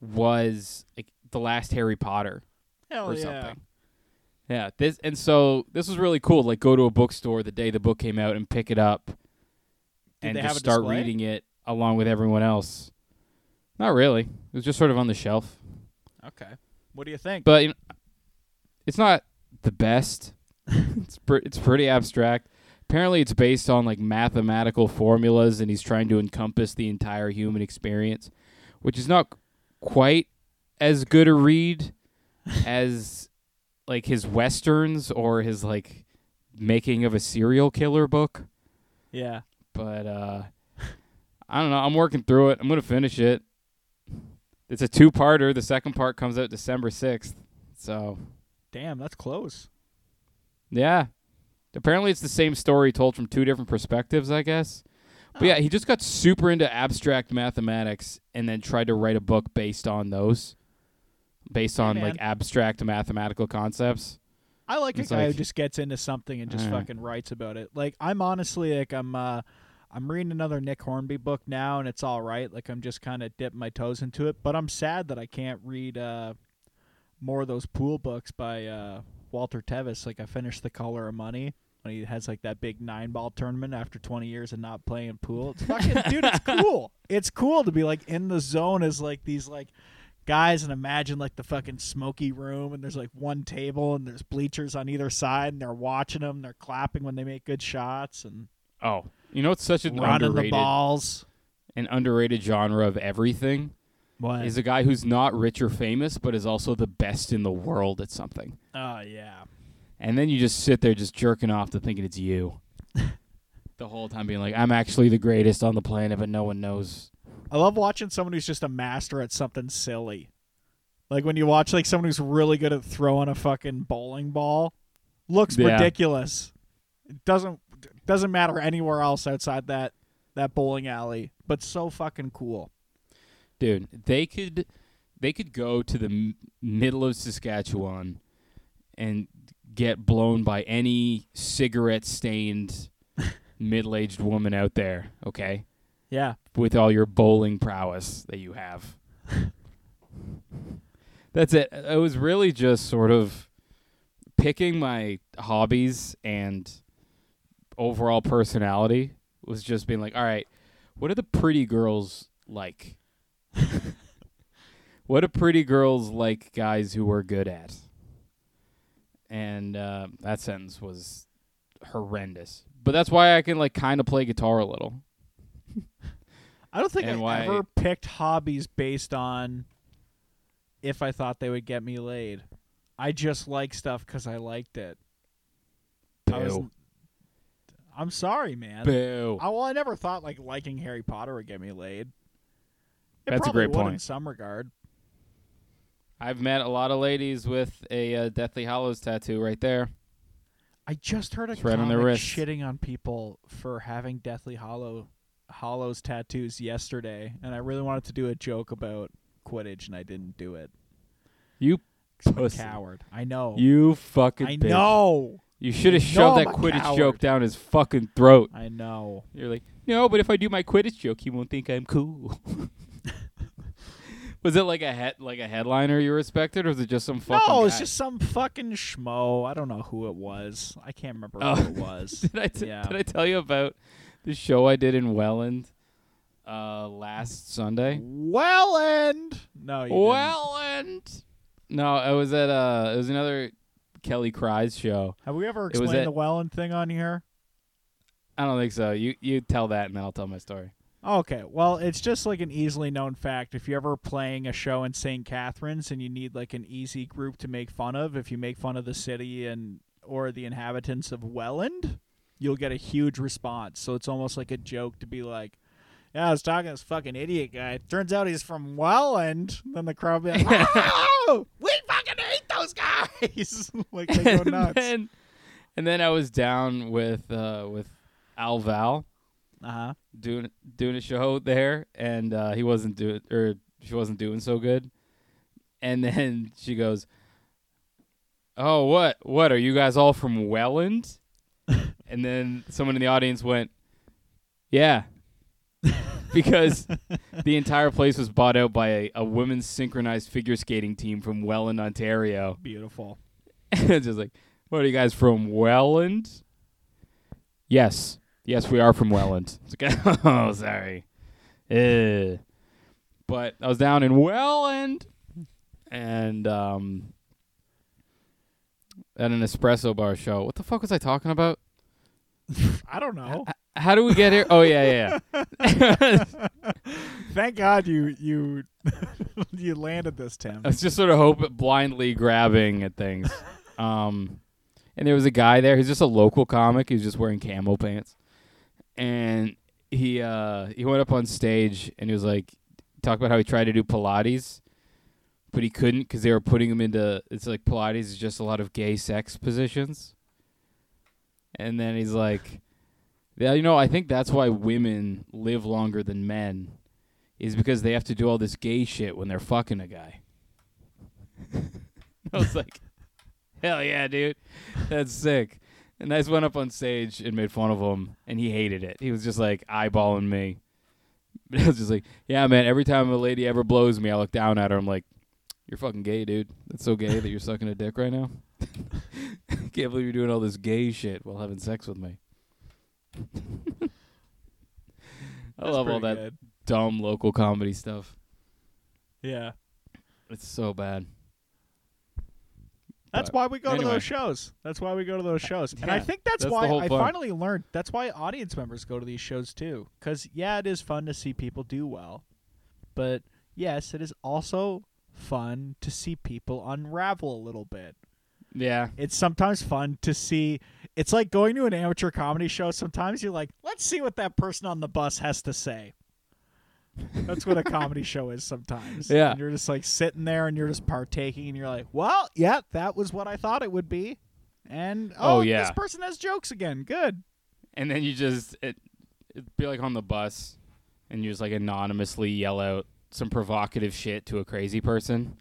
Speaker 2: was like the last Harry Potter
Speaker 1: Hell
Speaker 2: or
Speaker 1: yeah.
Speaker 2: something. Yeah. This and so this was really cool. Like go to a bookstore the day the book came out and pick it up
Speaker 1: Did
Speaker 2: and just start
Speaker 1: display?
Speaker 2: reading it along with everyone else. Not really. It was just sort of on the shelf.
Speaker 1: Okay. What do you think?
Speaker 2: But you know, it's not the best. it's pre- it's pretty abstract. Apparently, it's based on like mathematical formulas, and he's trying to encompass the entire human experience, which is not quite as good a read as like his westerns or his like making of a serial killer book.
Speaker 1: yeah.
Speaker 2: But uh I don't know. I'm working through it. I'm gonna finish it. It's a two-parter. The second part comes out December sixth. So
Speaker 1: Damn, that's close.
Speaker 2: yeah. Apparently, it's the same story told from two different perspectives, I guess. But
Speaker 1: Oh.
Speaker 2: yeah, he just got super into abstract mathematics and then tried to write a book based on those, based on
Speaker 1: man.
Speaker 2: like abstract mathematical concepts.
Speaker 1: I like a
Speaker 2: It's
Speaker 1: guy who just gets into something and just fucking writes about it. Like I'm honestly like I'm uh I'm reading another Nick Hornby book now and it's all right. Like I'm just kind of dipping my toes into it, but I'm sad that I can't read uh more of those pool books by uh Walter Tevis. Like I finished The Color of Money when he has like that big nine ball tournament after 20 years of not playing pool. It's fucking dude, it's cool. It's cool to be like in the zone as like these like guys and imagine like the fucking smoky room and there's like one table and there's bleachers on either side and they're watching them they're clapping when they make good shots and
Speaker 2: Oh, you know it's such an
Speaker 1: running the
Speaker 2: underrated
Speaker 1: balls.
Speaker 2: an underrated genre of everything
Speaker 1: What?
Speaker 2: is a guy who's not rich or famous but is also the best in the world at something.
Speaker 1: oh yeah.
Speaker 2: And then you just sit there just jerking off to thinking it's you. the whole time being like, I'm actually the greatest on the planet, but no one knows.
Speaker 1: I love watching someone who's just a master at something silly. Like when you watch like someone who's really good at throwing a fucking bowling ball, looks
Speaker 2: Yeah.
Speaker 1: ridiculous. It doesn't doesn't matter anywhere else outside that that bowling alley, but so fucking cool.
Speaker 2: Dude, they could they could go to the m- middle of Saskatchewan and get blown by any cigarette stained middle-aged woman out there, okay?
Speaker 1: Yeah.
Speaker 2: with all your bowling prowess that you have. That's it. I was really just sort of picking my hobbies and overall personality was just being like, all right, what are the pretty girls like? what do pretty girls like guys who we're good at? And uh, that sentence was horrendous. But that's why I can like kind of play guitar a little.
Speaker 1: I don't think
Speaker 2: And
Speaker 1: I
Speaker 2: why-
Speaker 1: ever picked hobbies based on if I thought they would get me laid. I just like stuff because I liked it. I was, I'm sorry, man.
Speaker 2: Boo.
Speaker 1: I, well, I never thought like liking Harry Potter would get me laid. It
Speaker 2: That's a great
Speaker 1: would in some regard.
Speaker 2: I've met a lot of ladies with a uh, Deathly Hallows tattoo right there.
Speaker 1: I just heard a
Speaker 2: It's right on their wrist.
Speaker 1: shitting on people for having Deathly Hallow Hallows tattoos yesterday, and I really wanted to do a joke about Quidditch, and I didn't do it.
Speaker 2: You
Speaker 1: I'm
Speaker 2: Pussy.
Speaker 1: coward. I know.
Speaker 2: You fucking
Speaker 1: I
Speaker 2: bitch.
Speaker 1: know.
Speaker 2: You should have shoved
Speaker 1: know
Speaker 2: that Quidditch
Speaker 1: coward.
Speaker 2: joke down his fucking throat.
Speaker 1: I know.
Speaker 2: You're like, no, but if I do my Quidditch joke, he won't think I'm cool. was it like a head, like a headliner you respected, or was it just some fucking?
Speaker 1: no, it's just some fucking schmo. I don't know who it was. I can't remember
Speaker 2: Oh.
Speaker 1: who it was.
Speaker 2: Did I, t-
Speaker 1: Yeah.
Speaker 2: did I tell you about the show I did in Welland uh, last Sunday?
Speaker 1: Welland. No, you didn't.
Speaker 2: Welland. No, it was at uh, it was another Kelly Cries show.
Speaker 1: Have we ever explained
Speaker 2: at-
Speaker 1: the Welland thing on here?
Speaker 2: I don't think so. You you tell that, and then I'll tell my story.
Speaker 1: Okay, well, it's just like an easily known fact. If you're ever playing a show in St. Catharines and you need like an easy group to make fun of, if you make fun of the city and or the inhabitants of Welland, you'll get a huge response. So it's almost like a joke to be like, "Yeah, I was talking to this fucking idiot guy. Turns out he's from Welland." Then the crowd will be like, "Oh, we fucking hate those guys!" like they go
Speaker 2: and
Speaker 1: nuts.
Speaker 2: then and then I was down with uh, with Al Val
Speaker 1: Uh huh.
Speaker 2: doing doing a show there, and uh, he wasn't doing or she wasn't doing so good. And then she goes, "Oh, what? What are you guys all from Welland?" and then someone in the audience went, "Yeah." because the entire place was bought out by a, a women's synchronized figure skating team from Welland, Ontario.
Speaker 1: Beautiful.
Speaker 2: And it's just like, what are you guys from Welland? Yes. Yes, we are from Welland. Like, oh, sorry. But I was down in Welland and um at an espresso bar show. What the fuck was I talking about?
Speaker 1: I don't know.
Speaker 2: H- How do we get here? Oh yeah, yeah. yeah.
Speaker 1: Thank God you you you landed this, Tim.
Speaker 2: I was just sort of hope blindly grabbing at things. Um, and there was a guy there. He's just a local comic. He was just wearing camo pants, and he uh he went up on stage and he was like talk about how he tried to do Pilates, but he couldn't because they were putting him into it's like Pilates is just a lot of gay sex positions. And then he's like, yeah, you know, I think that's why women live longer than men, is because they have to do all this gay shit when they're fucking a guy. I was like, hell yeah, dude. That's sick. And I just went up on stage and made fun of him, and he hated it. He was just like eyeballing me. But I was just like, yeah, man, every time a lady ever blows me, I look down at her. I'm like, you're fucking gay, dude. That's so gay that you're sucking a dick right now. Can't believe you're doing all this gay shit while having sex with me. I
Speaker 1: That's
Speaker 2: love all that
Speaker 1: good.
Speaker 2: dumb local comedy stuff.
Speaker 1: Yeah.
Speaker 2: It's so bad.
Speaker 1: That's
Speaker 2: But
Speaker 1: why we go to those shows. That's why we go to those shows. And I think that's,
Speaker 2: that's
Speaker 1: why I finally learned. That's why audience members go to these shows too. Because yeah, it is fun to see people do well, but yes, it is also fun to see people unravel a little bit.
Speaker 2: Yeah.
Speaker 1: It's sometimes fun to see. It's like going to an amateur comedy show. Sometimes you're like, let's see what that person on the bus has to say. That's what a comedy show is sometimes.
Speaker 2: Yeah.
Speaker 1: And you're just like sitting there and you're just partaking and you're like, well, yeah, that was what I thought it would be. And oh,
Speaker 2: Oh, yeah.
Speaker 1: this person has jokes again. Good.
Speaker 2: And then you just it it'd be like on the bus and you just like anonymously yell out some provocative shit to a crazy person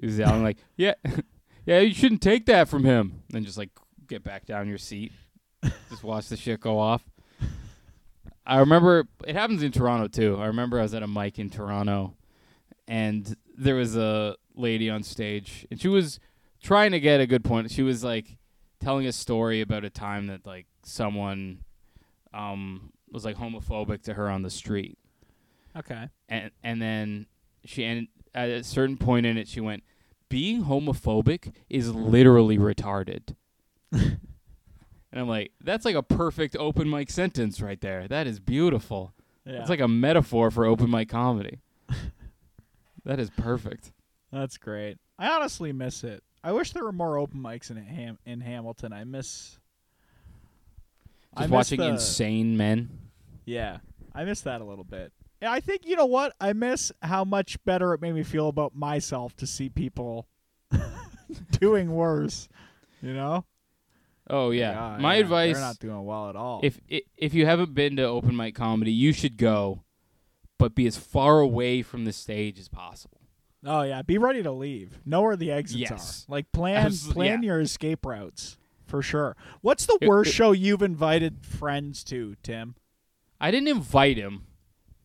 Speaker 2: who's yelling like, Yeah yeah, you shouldn't take that from him. Then just like get back down your seat. just watch the shit go off. I remember it happens in Toronto too. I remember I was at a mic in Toronto and there was a lady on stage and she was trying to get a good point. She was like telling a story about a time that like someone um was like homophobic to her on the street.
Speaker 1: Okay.
Speaker 2: And and then she and at a certain point in it she went being homophobic is literally retarded. and I'm like that's like a perfect open mic sentence right there. That is beautiful.
Speaker 1: Yeah.
Speaker 2: It's like a metaphor for open mic comedy. that is perfect.
Speaker 1: That's great. I honestly miss it. I wish there were more open mics in Ham- in Hamilton. I miss. I
Speaker 2: Just
Speaker 1: miss
Speaker 2: watching
Speaker 1: the-
Speaker 2: insane men.
Speaker 1: Yeah, I miss that a little bit. And I think you know what? I miss how much better it made me feel about myself to see people doing worse. You know?
Speaker 2: Oh yeah.
Speaker 1: Oh,
Speaker 2: My
Speaker 1: yeah,
Speaker 2: advice
Speaker 1: They're not doing well at all.
Speaker 2: if if you haven't been to open mic comedy, you should go, but be as far away from the stage as possible.
Speaker 1: oh yeah, be ready to leave. Know where the exits
Speaker 2: Yes.
Speaker 1: are. Like plan
Speaker 2: Abso-
Speaker 1: plan
Speaker 2: yeah.
Speaker 1: your escape routes for sure. What's the
Speaker 2: It-
Speaker 1: worst
Speaker 2: it-
Speaker 1: show you've invited friends to, Tim?
Speaker 2: I didn't invite him,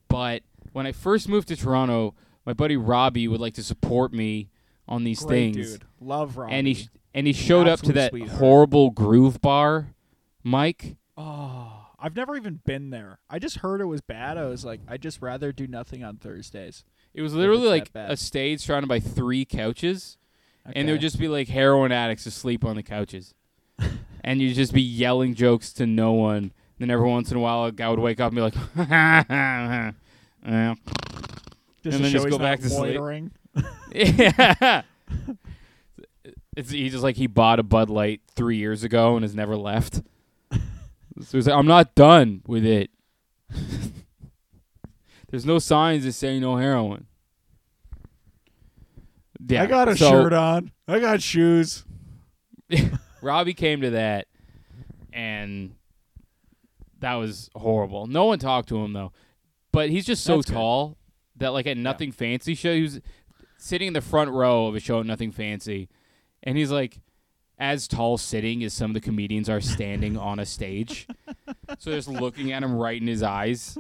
Speaker 2: but when I first moved to Toronto, my buddy Robbie would like to support me on these
Speaker 1: Great
Speaker 2: things,
Speaker 1: dude. Love Robbie.
Speaker 2: and he sh- and he showed up to that
Speaker 1: sweetheart.
Speaker 2: horrible groove bar, Mike.
Speaker 1: Oh, I've never even been there. I just heard it was bad. I was like, I'd just rather do nothing on Thursdays.
Speaker 2: It was literally like a stage surrounded by three couches, and there would just be like heroin addicts asleep on the couches, and you'd just be yelling jokes to no one. Then every once in a while, a guy would wake up and be like, and then just go back to sleep.
Speaker 1: Loitering.
Speaker 2: yeah. It's he just like he bought a Bud Light three years ago and has never left. So he's like, I'm not done with it. There's no signs that say no heroin. Yeah,
Speaker 1: I got a
Speaker 2: so
Speaker 1: shirt on. I got shoes.
Speaker 2: Robbie came to that, and that was horrible. No one talked to him though, but he's just so
Speaker 1: That's good.
Speaker 2: tall that like at Nothing Fancy show, he was sitting in the front row of a show Nothing Fancy, and he's like as tall sitting as some of the comedians are standing on a stage. So they're just looking at him right in his eyes,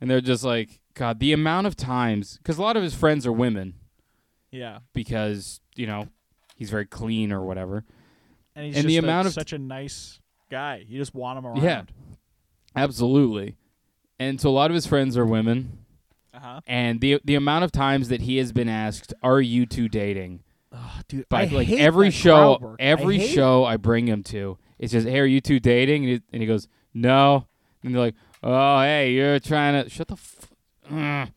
Speaker 2: and they're just like, God, the amount of times because a lot of his friends are women
Speaker 1: Yeah,
Speaker 2: because you know he's very clean or whatever.
Speaker 1: and he's
Speaker 2: And
Speaker 1: just
Speaker 2: the
Speaker 1: a-
Speaker 2: amount of-
Speaker 1: such a nice guy. You just want him around.
Speaker 2: Yeah. Absolutely. And so a lot of his friends are women,
Speaker 1: Uh huh.
Speaker 2: and the the amount of times that he has been asked, "Are you two dating?"
Speaker 1: Oh, dude, I
Speaker 2: like
Speaker 1: hate
Speaker 2: every show,
Speaker 1: work. I
Speaker 2: every
Speaker 1: it.
Speaker 2: show I bring him to, it's just, "Hey, are you two dating?" And he, and he goes, "No." And they're like, "Oh, hey, you're trying to shut the." F-.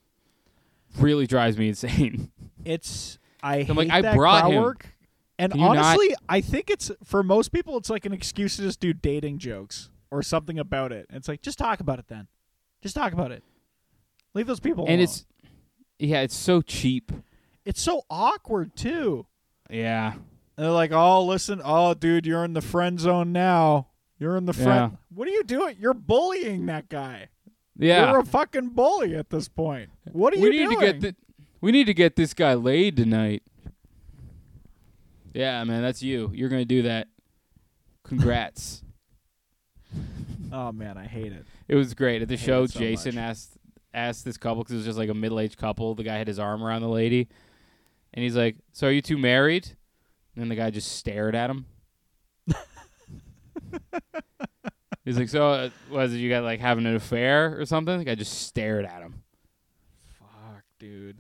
Speaker 2: Really drives me insane.
Speaker 1: It's I hate
Speaker 2: I'm like, I
Speaker 1: that
Speaker 2: brought
Speaker 1: crowd
Speaker 2: him.
Speaker 1: work. And
Speaker 2: you not-
Speaker 1: honestly, I think it's for most people, it's like an excuse to just do dating jokes or something about it. It's like just talk about it then. Just talk about it. Leave those people.
Speaker 2: and
Speaker 1: alone.
Speaker 2: it's, yeah, it's so cheap.
Speaker 1: it's so awkward too.
Speaker 2: Yeah,
Speaker 1: they're like, "Oh, listen, oh, dude, you're in the friend zone now. You're in the friend.
Speaker 2: Yeah.
Speaker 1: What are you doing? You're bullying that guy.
Speaker 2: yeah.
Speaker 1: You're a fucking bully at this point. What are
Speaker 2: we
Speaker 1: you
Speaker 2: need
Speaker 1: doing?
Speaker 2: to get the, we need to get this guy laid tonight. Yeah, man, that's you. You're gonna do that. Congrats.
Speaker 1: oh man, I hate it.
Speaker 2: it was great at the show.
Speaker 1: so
Speaker 2: Jason
Speaker 1: much.
Speaker 2: asked asked this couple because it was just like a middle aged couple. The guy had his arm around the lady, and he's like, "So are you two married?" And then the guy just stared at him. he's like, "So uh, was it you guys like having an affair or something?" The guy just stared at him.
Speaker 1: Fuck, dude.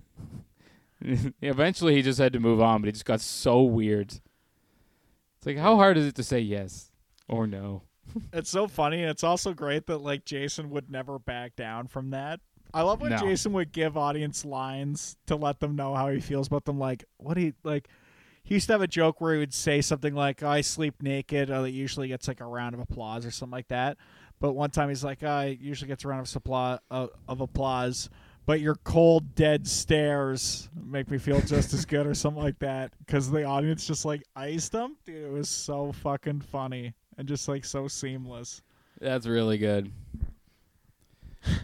Speaker 2: Eventually, he just had to move on, but it just got so weird. It's like how hard is it to say yes or no?
Speaker 1: It's so funny, and it's also great that like Jason would never back down from that. I love when
Speaker 2: No.
Speaker 1: Jason would give audience lines to let them know how he feels about them. Like, what he like. He used to have a joke where he would say something like, "I sleep naked," or that usually gets like a round of applause or something like that. But one time he's like, "I usually gets a round of supply, uh, of applause." But your cold, dead stares make me feel just as good, or something like that, because the audience just like iced him. Dude, it was so fucking funny and just like so seamless.
Speaker 2: That's really good.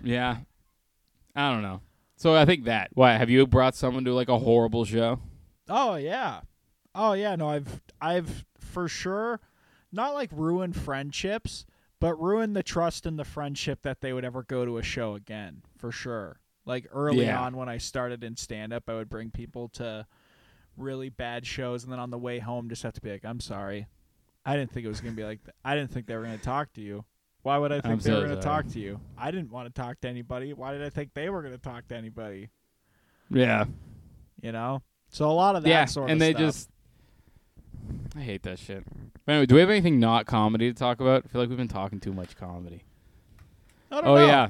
Speaker 2: yeah. I don't know. So I think that. Why have you brought someone to like a horrible show?
Speaker 1: Oh yeah. Oh yeah, no, I've I've for sure not like ruined friendships, but ruined the trust and the friendship that they would ever go to a show again, for sure. Like early
Speaker 2: Yeah.
Speaker 1: on when I started in stand up, I would bring people to really bad shows and then on the way home just have to be like, "I'm sorry. I didn't think it was going to be like that. I didn't think they were going to talk to you. Why would I think
Speaker 2: I'm
Speaker 1: they were going to talk to you? I didn't want to talk to anybody. Why did I think they were going to talk to anybody?"
Speaker 2: Yeah.
Speaker 1: You know? So a lot of that
Speaker 2: yeah.
Speaker 1: sort
Speaker 2: and
Speaker 1: of
Speaker 2: they
Speaker 1: stuff.
Speaker 2: just. I hate that shit. But anyway, do we have anything not comedy to talk about? I feel like we've been talking too much comedy.
Speaker 1: I
Speaker 2: Oh
Speaker 1: know.
Speaker 2: yeah,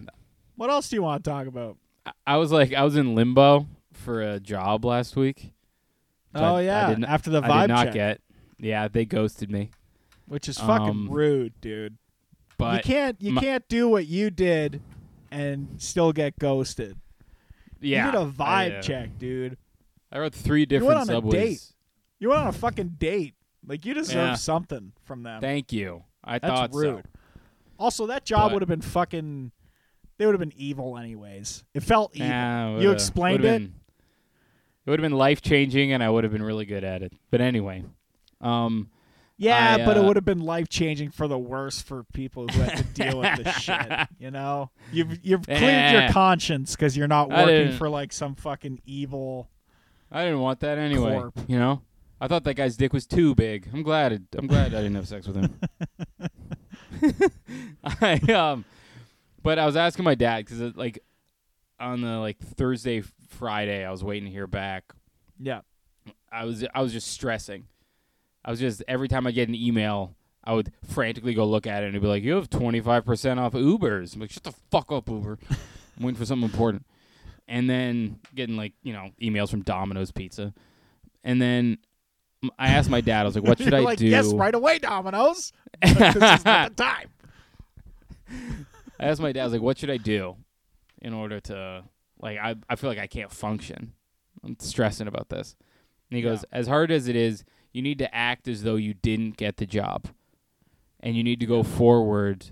Speaker 1: What else do you want to talk about?
Speaker 2: I- I was like I was in limbo for a job last week.
Speaker 1: oh
Speaker 2: I- I
Speaker 1: yeah,
Speaker 2: didn't-
Speaker 1: after the
Speaker 2: I
Speaker 1: vibe
Speaker 2: did not
Speaker 1: check,
Speaker 2: get. Yeah, they ghosted me.
Speaker 1: which is fucking
Speaker 2: um,
Speaker 1: rude, dude. You can't you
Speaker 2: my-
Speaker 1: can't do what you did and still get ghosted.
Speaker 2: yeah,
Speaker 1: you did a vibe
Speaker 2: uh,
Speaker 1: check, dude.
Speaker 2: I wrote three different you went
Speaker 1: on a date. You went on a fucking date. Like you deserve
Speaker 2: Yeah.
Speaker 1: something from them.
Speaker 2: Thank you. I
Speaker 1: That's
Speaker 2: thought
Speaker 1: rude.
Speaker 2: so.
Speaker 1: Also, that job would have been fucking. They would have been evil anyways. It felt evil.
Speaker 2: Nah,
Speaker 1: you explained it.
Speaker 2: been- it would have been life changing, and I would have been really good at it. But anyway, um,
Speaker 1: Yeah,
Speaker 2: I,
Speaker 1: but it
Speaker 2: uh,
Speaker 1: would have been life changing for the worse for people who had to deal with this shit. You know, you've you've cleared your
Speaker 2: Eh.
Speaker 1: conscience because you're not working for like some fucking evil.
Speaker 2: I didn't want that anyway.
Speaker 1: Corp.
Speaker 2: You know, I thought that guy's dick was too big. I'm glad. It, I'm glad I didn't have sex with him. I um, but I was asking my dad because like on the like Thursday, Friday, I was waiting to hear back.
Speaker 1: Yeah,
Speaker 2: I was I was just stressing. I was just every time I get an email, I would frantically go look at it and it'd be like, "You have twenty five percent off Ubers." I'm like, "Shut the fuck up, Uber." I'm waiting for something important, and then getting like you know emails from Domino's Pizza, and then I asked my dad, I was like, "What should I
Speaker 1: like,
Speaker 2: do?"
Speaker 1: Yes, right away, Domino's. this is not the time.
Speaker 2: I asked my dad, I was like, "What should I do in order to like I I feel like I can't function. I'm stressing about this." And he
Speaker 1: Yeah.
Speaker 2: goes, "As hard as it is, you need to act as though you didn't get the job, and you need to go forward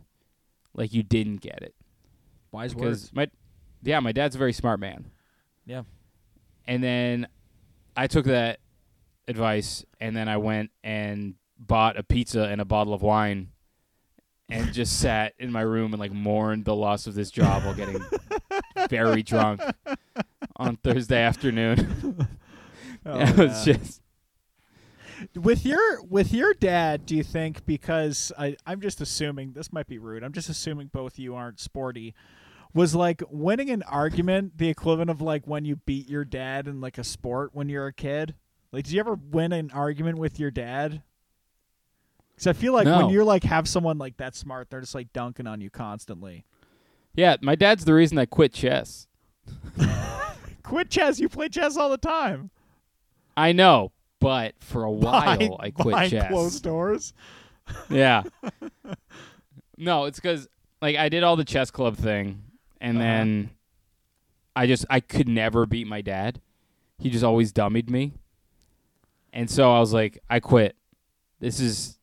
Speaker 2: like you didn't get it."
Speaker 1: Wise
Speaker 2: Because my yeah, my dad's a very smart man.
Speaker 1: Yeah.
Speaker 2: And then I took that advice, and then I went and bought a pizza and a bottle of wine. And just sat in my room and like mourned the loss of this job while getting very drunk on Thursday afternoon.
Speaker 1: Oh,
Speaker 2: it was just
Speaker 1: with your with your dad. Do you think because I I'm just assuming this might be rude. I'm just assuming both you aren't sporty. Was like winning an argument the equivalent of like when you beat your dad in like a sport when you're a kid? Like, did you ever win an argument with your dad? Because I feel like when you're like have someone like that smart, they're just like dunking on you constantly.
Speaker 2: yeah. My dad's the reason I quit chess.
Speaker 1: Quit chess. You play chess all the time.
Speaker 2: I know, but for a while I quit
Speaker 1: behind
Speaker 2: chess.
Speaker 1: closed doors.
Speaker 2: Yeah. no, it's because like I did all the chess club thing, and
Speaker 1: Uh-huh.
Speaker 2: then I just I could never beat my dad. He just always dummied me, and so I was like, I quit. This is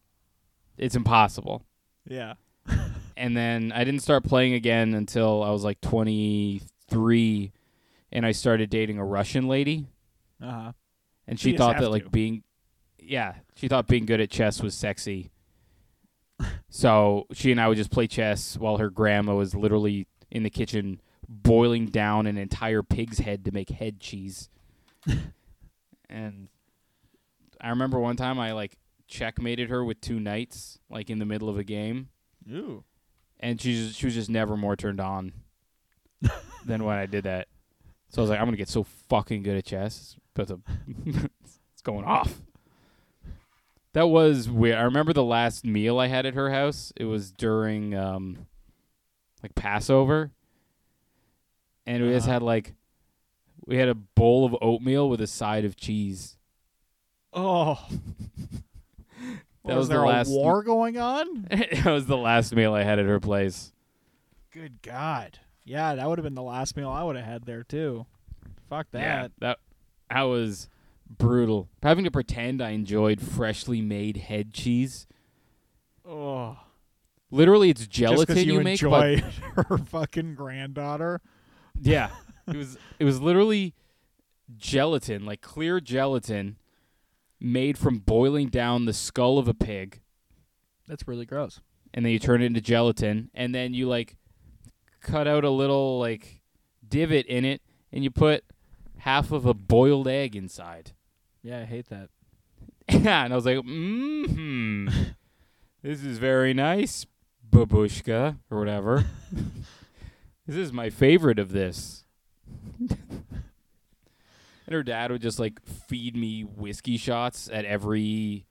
Speaker 2: it's impossible.
Speaker 1: Yeah.
Speaker 2: And then I didn't start playing again until I was like 23, and I started dating a Russian lady,
Speaker 1: Uh huh.
Speaker 2: And she thought that like being, yeah, she thought being good at chess was sexy. so she and I would just play chess while her grandma was literally in the kitchen boiling down an entire pig's head to make head cheese. and I remember one time I like checkmated her with two knights, like in the middle of a game,
Speaker 1: Ooh.
Speaker 2: and she just, she was just never more turned on than when I did that. So I was like, I'm gonna get so fucking good at chess, but the, it's going off. That was weird. I remember the last meal I had at her house. It was during um like Passover. And we just
Speaker 1: Uh-huh.
Speaker 2: had like we had a bowl of oatmeal with a side of cheese.
Speaker 1: Oh.
Speaker 2: That
Speaker 1: was,
Speaker 2: was the
Speaker 1: there
Speaker 2: last-
Speaker 1: a war going on?
Speaker 2: that was the last meal I had at her place.
Speaker 1: Good God. Yeah, that would have been the last meal I would have had there too. Fuck that.
Speaker 2: Yeah, that that was brutal. Having to pretend I enjoyed freshly made head cheese.
Speaker 1: Oh.
Speaker 2: Literally, it's gelatin
Speaker 1: you,
Speaker 2: you make, but
Speaker 1: enjoy her fucking granddaughter.
Speaker 2: Yeah. it was it was literally gelatin, like clear gelatin made from boiling down the skull of a pig
Speaker 1: That's really gross.
Speaker 2: and then you turn it into gelatin and then you like cut out a little like divot in it and you put half of a boiled egg inside.
Speaker 1: Yeah, I hate that.
Speaker 2: Yeah, and I was like, "Mhm. this is very nice, babushka or whatever. this is my favorite of this." and her dad would just like feed me whiskey shots at every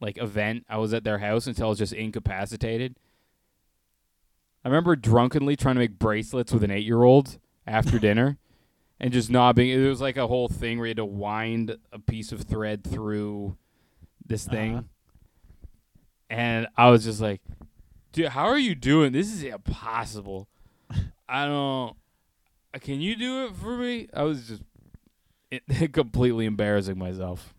Speaker 2: like event I was at their house until I was just incapacitated. I remember drunkenly trying to make bracelets with an 8-year-old after dinner and just not being it was like a whole thing where you had to wind a piece of thread through this thing.
Speaker 1: Uh-huh.
Speaker 2: And I was just like, dude, how are you doing? This is impossible. I don't can you do it for me? I was just it, completely embarrassing myself.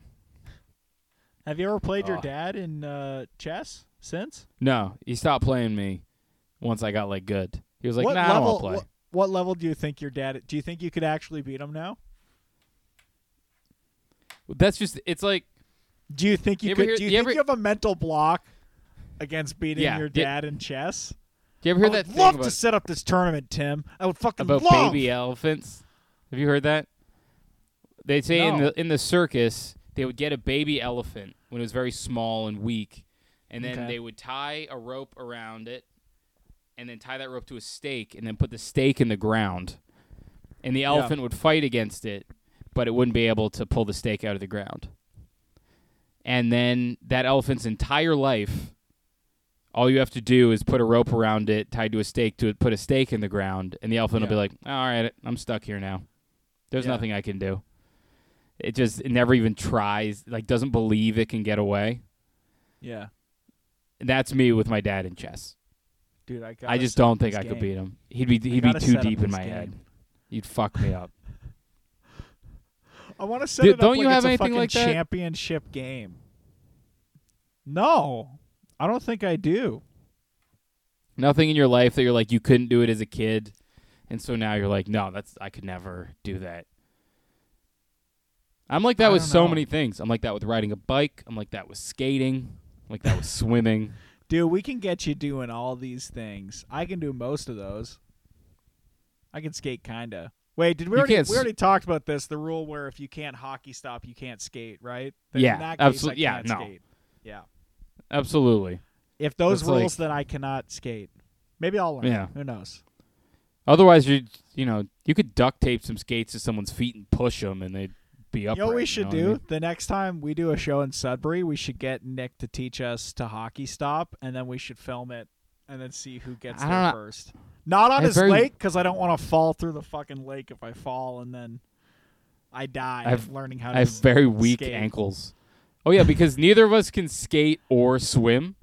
Speaker 1: Have you ever played your dad in uh, chess since?
Speaker 2: No, he stopped playing me once I got like good. He was like,
Speaker 1: what
Speaker 2: "Nah, I don't want to play."
Speaker 1: What, level do you think your dad? Do you think you could actually beat him now?
Speaker 2: That's just it's like
Speaker 1: Do you think you,
Speaker 2: You
Speaker 1: could?
Speaker 2: hear-
Speaker 1: do you,
Speaker 2: you
Speaker 1: think
Speaker 2: ever-
Speaker 1: you have a mental block against beating
Speaker 2: Yeah,
Speaker 1: your dad in chess?
Speaker 2: do you ever hear that thing
Speaker 1: love
Speaker 2: about,
Speaker 1: to set up this tournament, Tim. I would fucking
Speaker 2: about
Speaker 1: love.
Speaker 2: baby elephants? Have you heard that? They say in the in the circus they would get a baby elephant when it was very small and weak, and then
Speaker 1: Okay.
Speaker 2: they would tie a rope around it, and then tie that rope to a stake, and then put the stake in the ground, and the elephant would fight against it, but it wouldn't be able to pull the stake out of the ground. And then that elephant's entire life, all you have to do is put a rope around it, tied to a stake, to put a stake in the ground, and the elephant will be like, "All right, I'm stuck here now. There's
Speaker 1: Yeah.
Speaker 2: nothing I can do." It just it never even tries, like doesn't believe it can get away.
Speaker 1: Yeah,
Speaker 2: And that's me with my dad in chess.
Speaker 1: Dude, I.
Speaker 2: I just don't think I could beat him. He'd be he'd be too deep in my
Speaker 1: game.
Speaker 2: head. You'd fuck me up.
Speaker 1: I want to set
Speaker 2: Dude,
Speaker 1: up
Speaker 2: don't you
Speaker 1: like
Speaker 2: have
Speaker 1: a
Speaker 2: anything
Speaker 1: fucking
Speaker 2: like that?
Speaker 1: championship game. No, I don't think I do.
Speaker 2: Nothing in your life that you're like you couldn't do it as a kid, and so now you're like, no, that's I could never do that. I'm like that
Speaker 1: I
Speaker 2: with so
Speaker 1: know.
Speaker 2: many things. I'm like that with riding a bike. I'm like that with skating. I'm like that with swimming.
Speaker 1: Dude, we can get you doing all these things. I can do most of those. I can skate kinda. Wait, did we
Speaker 2: You
Speaker 1: already we already talked about this? The rule where if you can't hockey stop, you can't skate, right? Then
Speaker 2: Yeah,
Speaker 1: in that case,
Speaker 2: absolute-
Speaker 1: I
Speaker 2: yeah, no.
Speaker 1: skate. Yeah.
Speaker 2: Absolutely.
Speaker 1: If those
Speaker 2: That's like-
Speaker 1: rules, then I cannot skate. Maybe I'll learn.
Speaker 2: Yeah.
Speaker 1: Who knows?
Speaker 2: Otherwise, you you know you could duct tape some skates to someone's feet and push them, and they'd be up.
Speaker 1: You know what we should do?
Speaker 2: I mean?
Speaker 1: The next time we do a show in Sudbury, we should get Nick to teach us to hockey stop, and then we should film it, and then see who gets
Speaker 2: I
Speaker 1: there first. Not on
Speaker 2: I
Speaker 1: his
Speaker 2: very-
Speaker 1: lake, because I don't want to fall through the fucking lake if I fall and then I die.
Speaker 2: I have-
Speaker 1: learning how to
Speaker 2: I
Speaker 1: have
Speaker 2: very weak ankles. Oh yeah, because neither of us can skate or swim.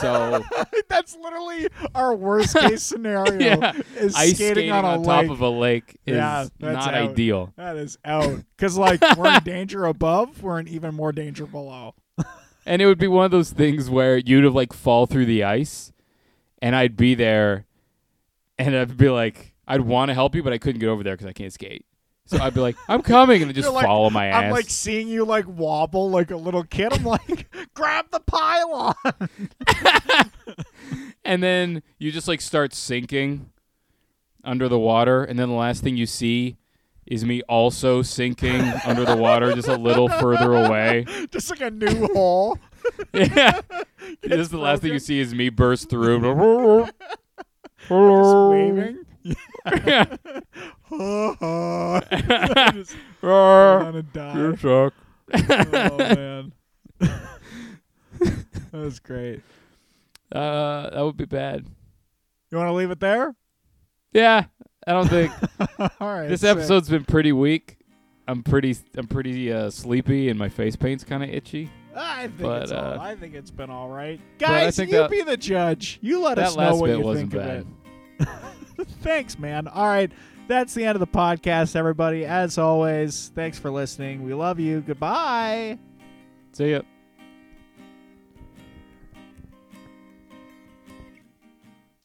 Speaker 2: So
Speaker 1: That's literally our worst case scenario.
Speaker 2: Yeah.
Speaker 1: Is
Speaker 2: ice
Speaker 1: skating,
Speaker 2: skating
Speaker 1: on, a
Speaker 2: top
Speaker 1: lake.
Speaker 2: of a lake is
Speaker 1: Yeah,
Speaker 2: not
Speaker 1: out.
Speaker 2: ideal.
Speaker 1: that is out. Because like we're in danger above, we're in even more danger below.
Speaker 2: And it would be one of those things where you'd have like fall through the ice, and I'd be there, and I'd be like, I'd want to help you, but I couldn't get over there because I can't skate. So I'd be like, I'm coming, and just
Speaker 1: You're like-
Speaker 2: follow my ass.
Speaker 1: I'm like seeing you like wobble like a little kid. I'm like, grab the pylon.
Speaker 2: and then you just like start sinking under the water, and then the last thing you see is me also sinking under the water, just a little further away.
Speaker 1: Just like a new hole.
Speaker 2: Yeah, just the last thing you see is me burst through.
Speaker 1: Just waving.
Speaker 2: Yeah.
Speaker 1: Just die.
Speaker 2: You suck.
Speaker 1: Oh man.
Speaker 2: Uh, that would be bad.
Speaker 1: You want to leave it there?
Speaker 2: Yeah, I don't think
Speaker 1: All right.
Speaker 2: this
Speaker 1: sick.
Speaker 2: episode's been pretty weak. I'm pretty I'm pretty uh, sleepy and my face paint's kind of itchy.
Speaker 1: I think
Speaker 2: but,
Speaker 1: it's all,
Speaker 2: uh,
Speaker 1: I think it's been all right. Guys, you
Speaker 2: that-
Speaker 1: be the judge. You let us know what you think
Speaker 2: bad.
Speaker 1: of it. Thanks, man. All right. That's the end of the podcast, everybody. As always, thanks for listening. We love you. Goodbye.
Speaker 2: See ya.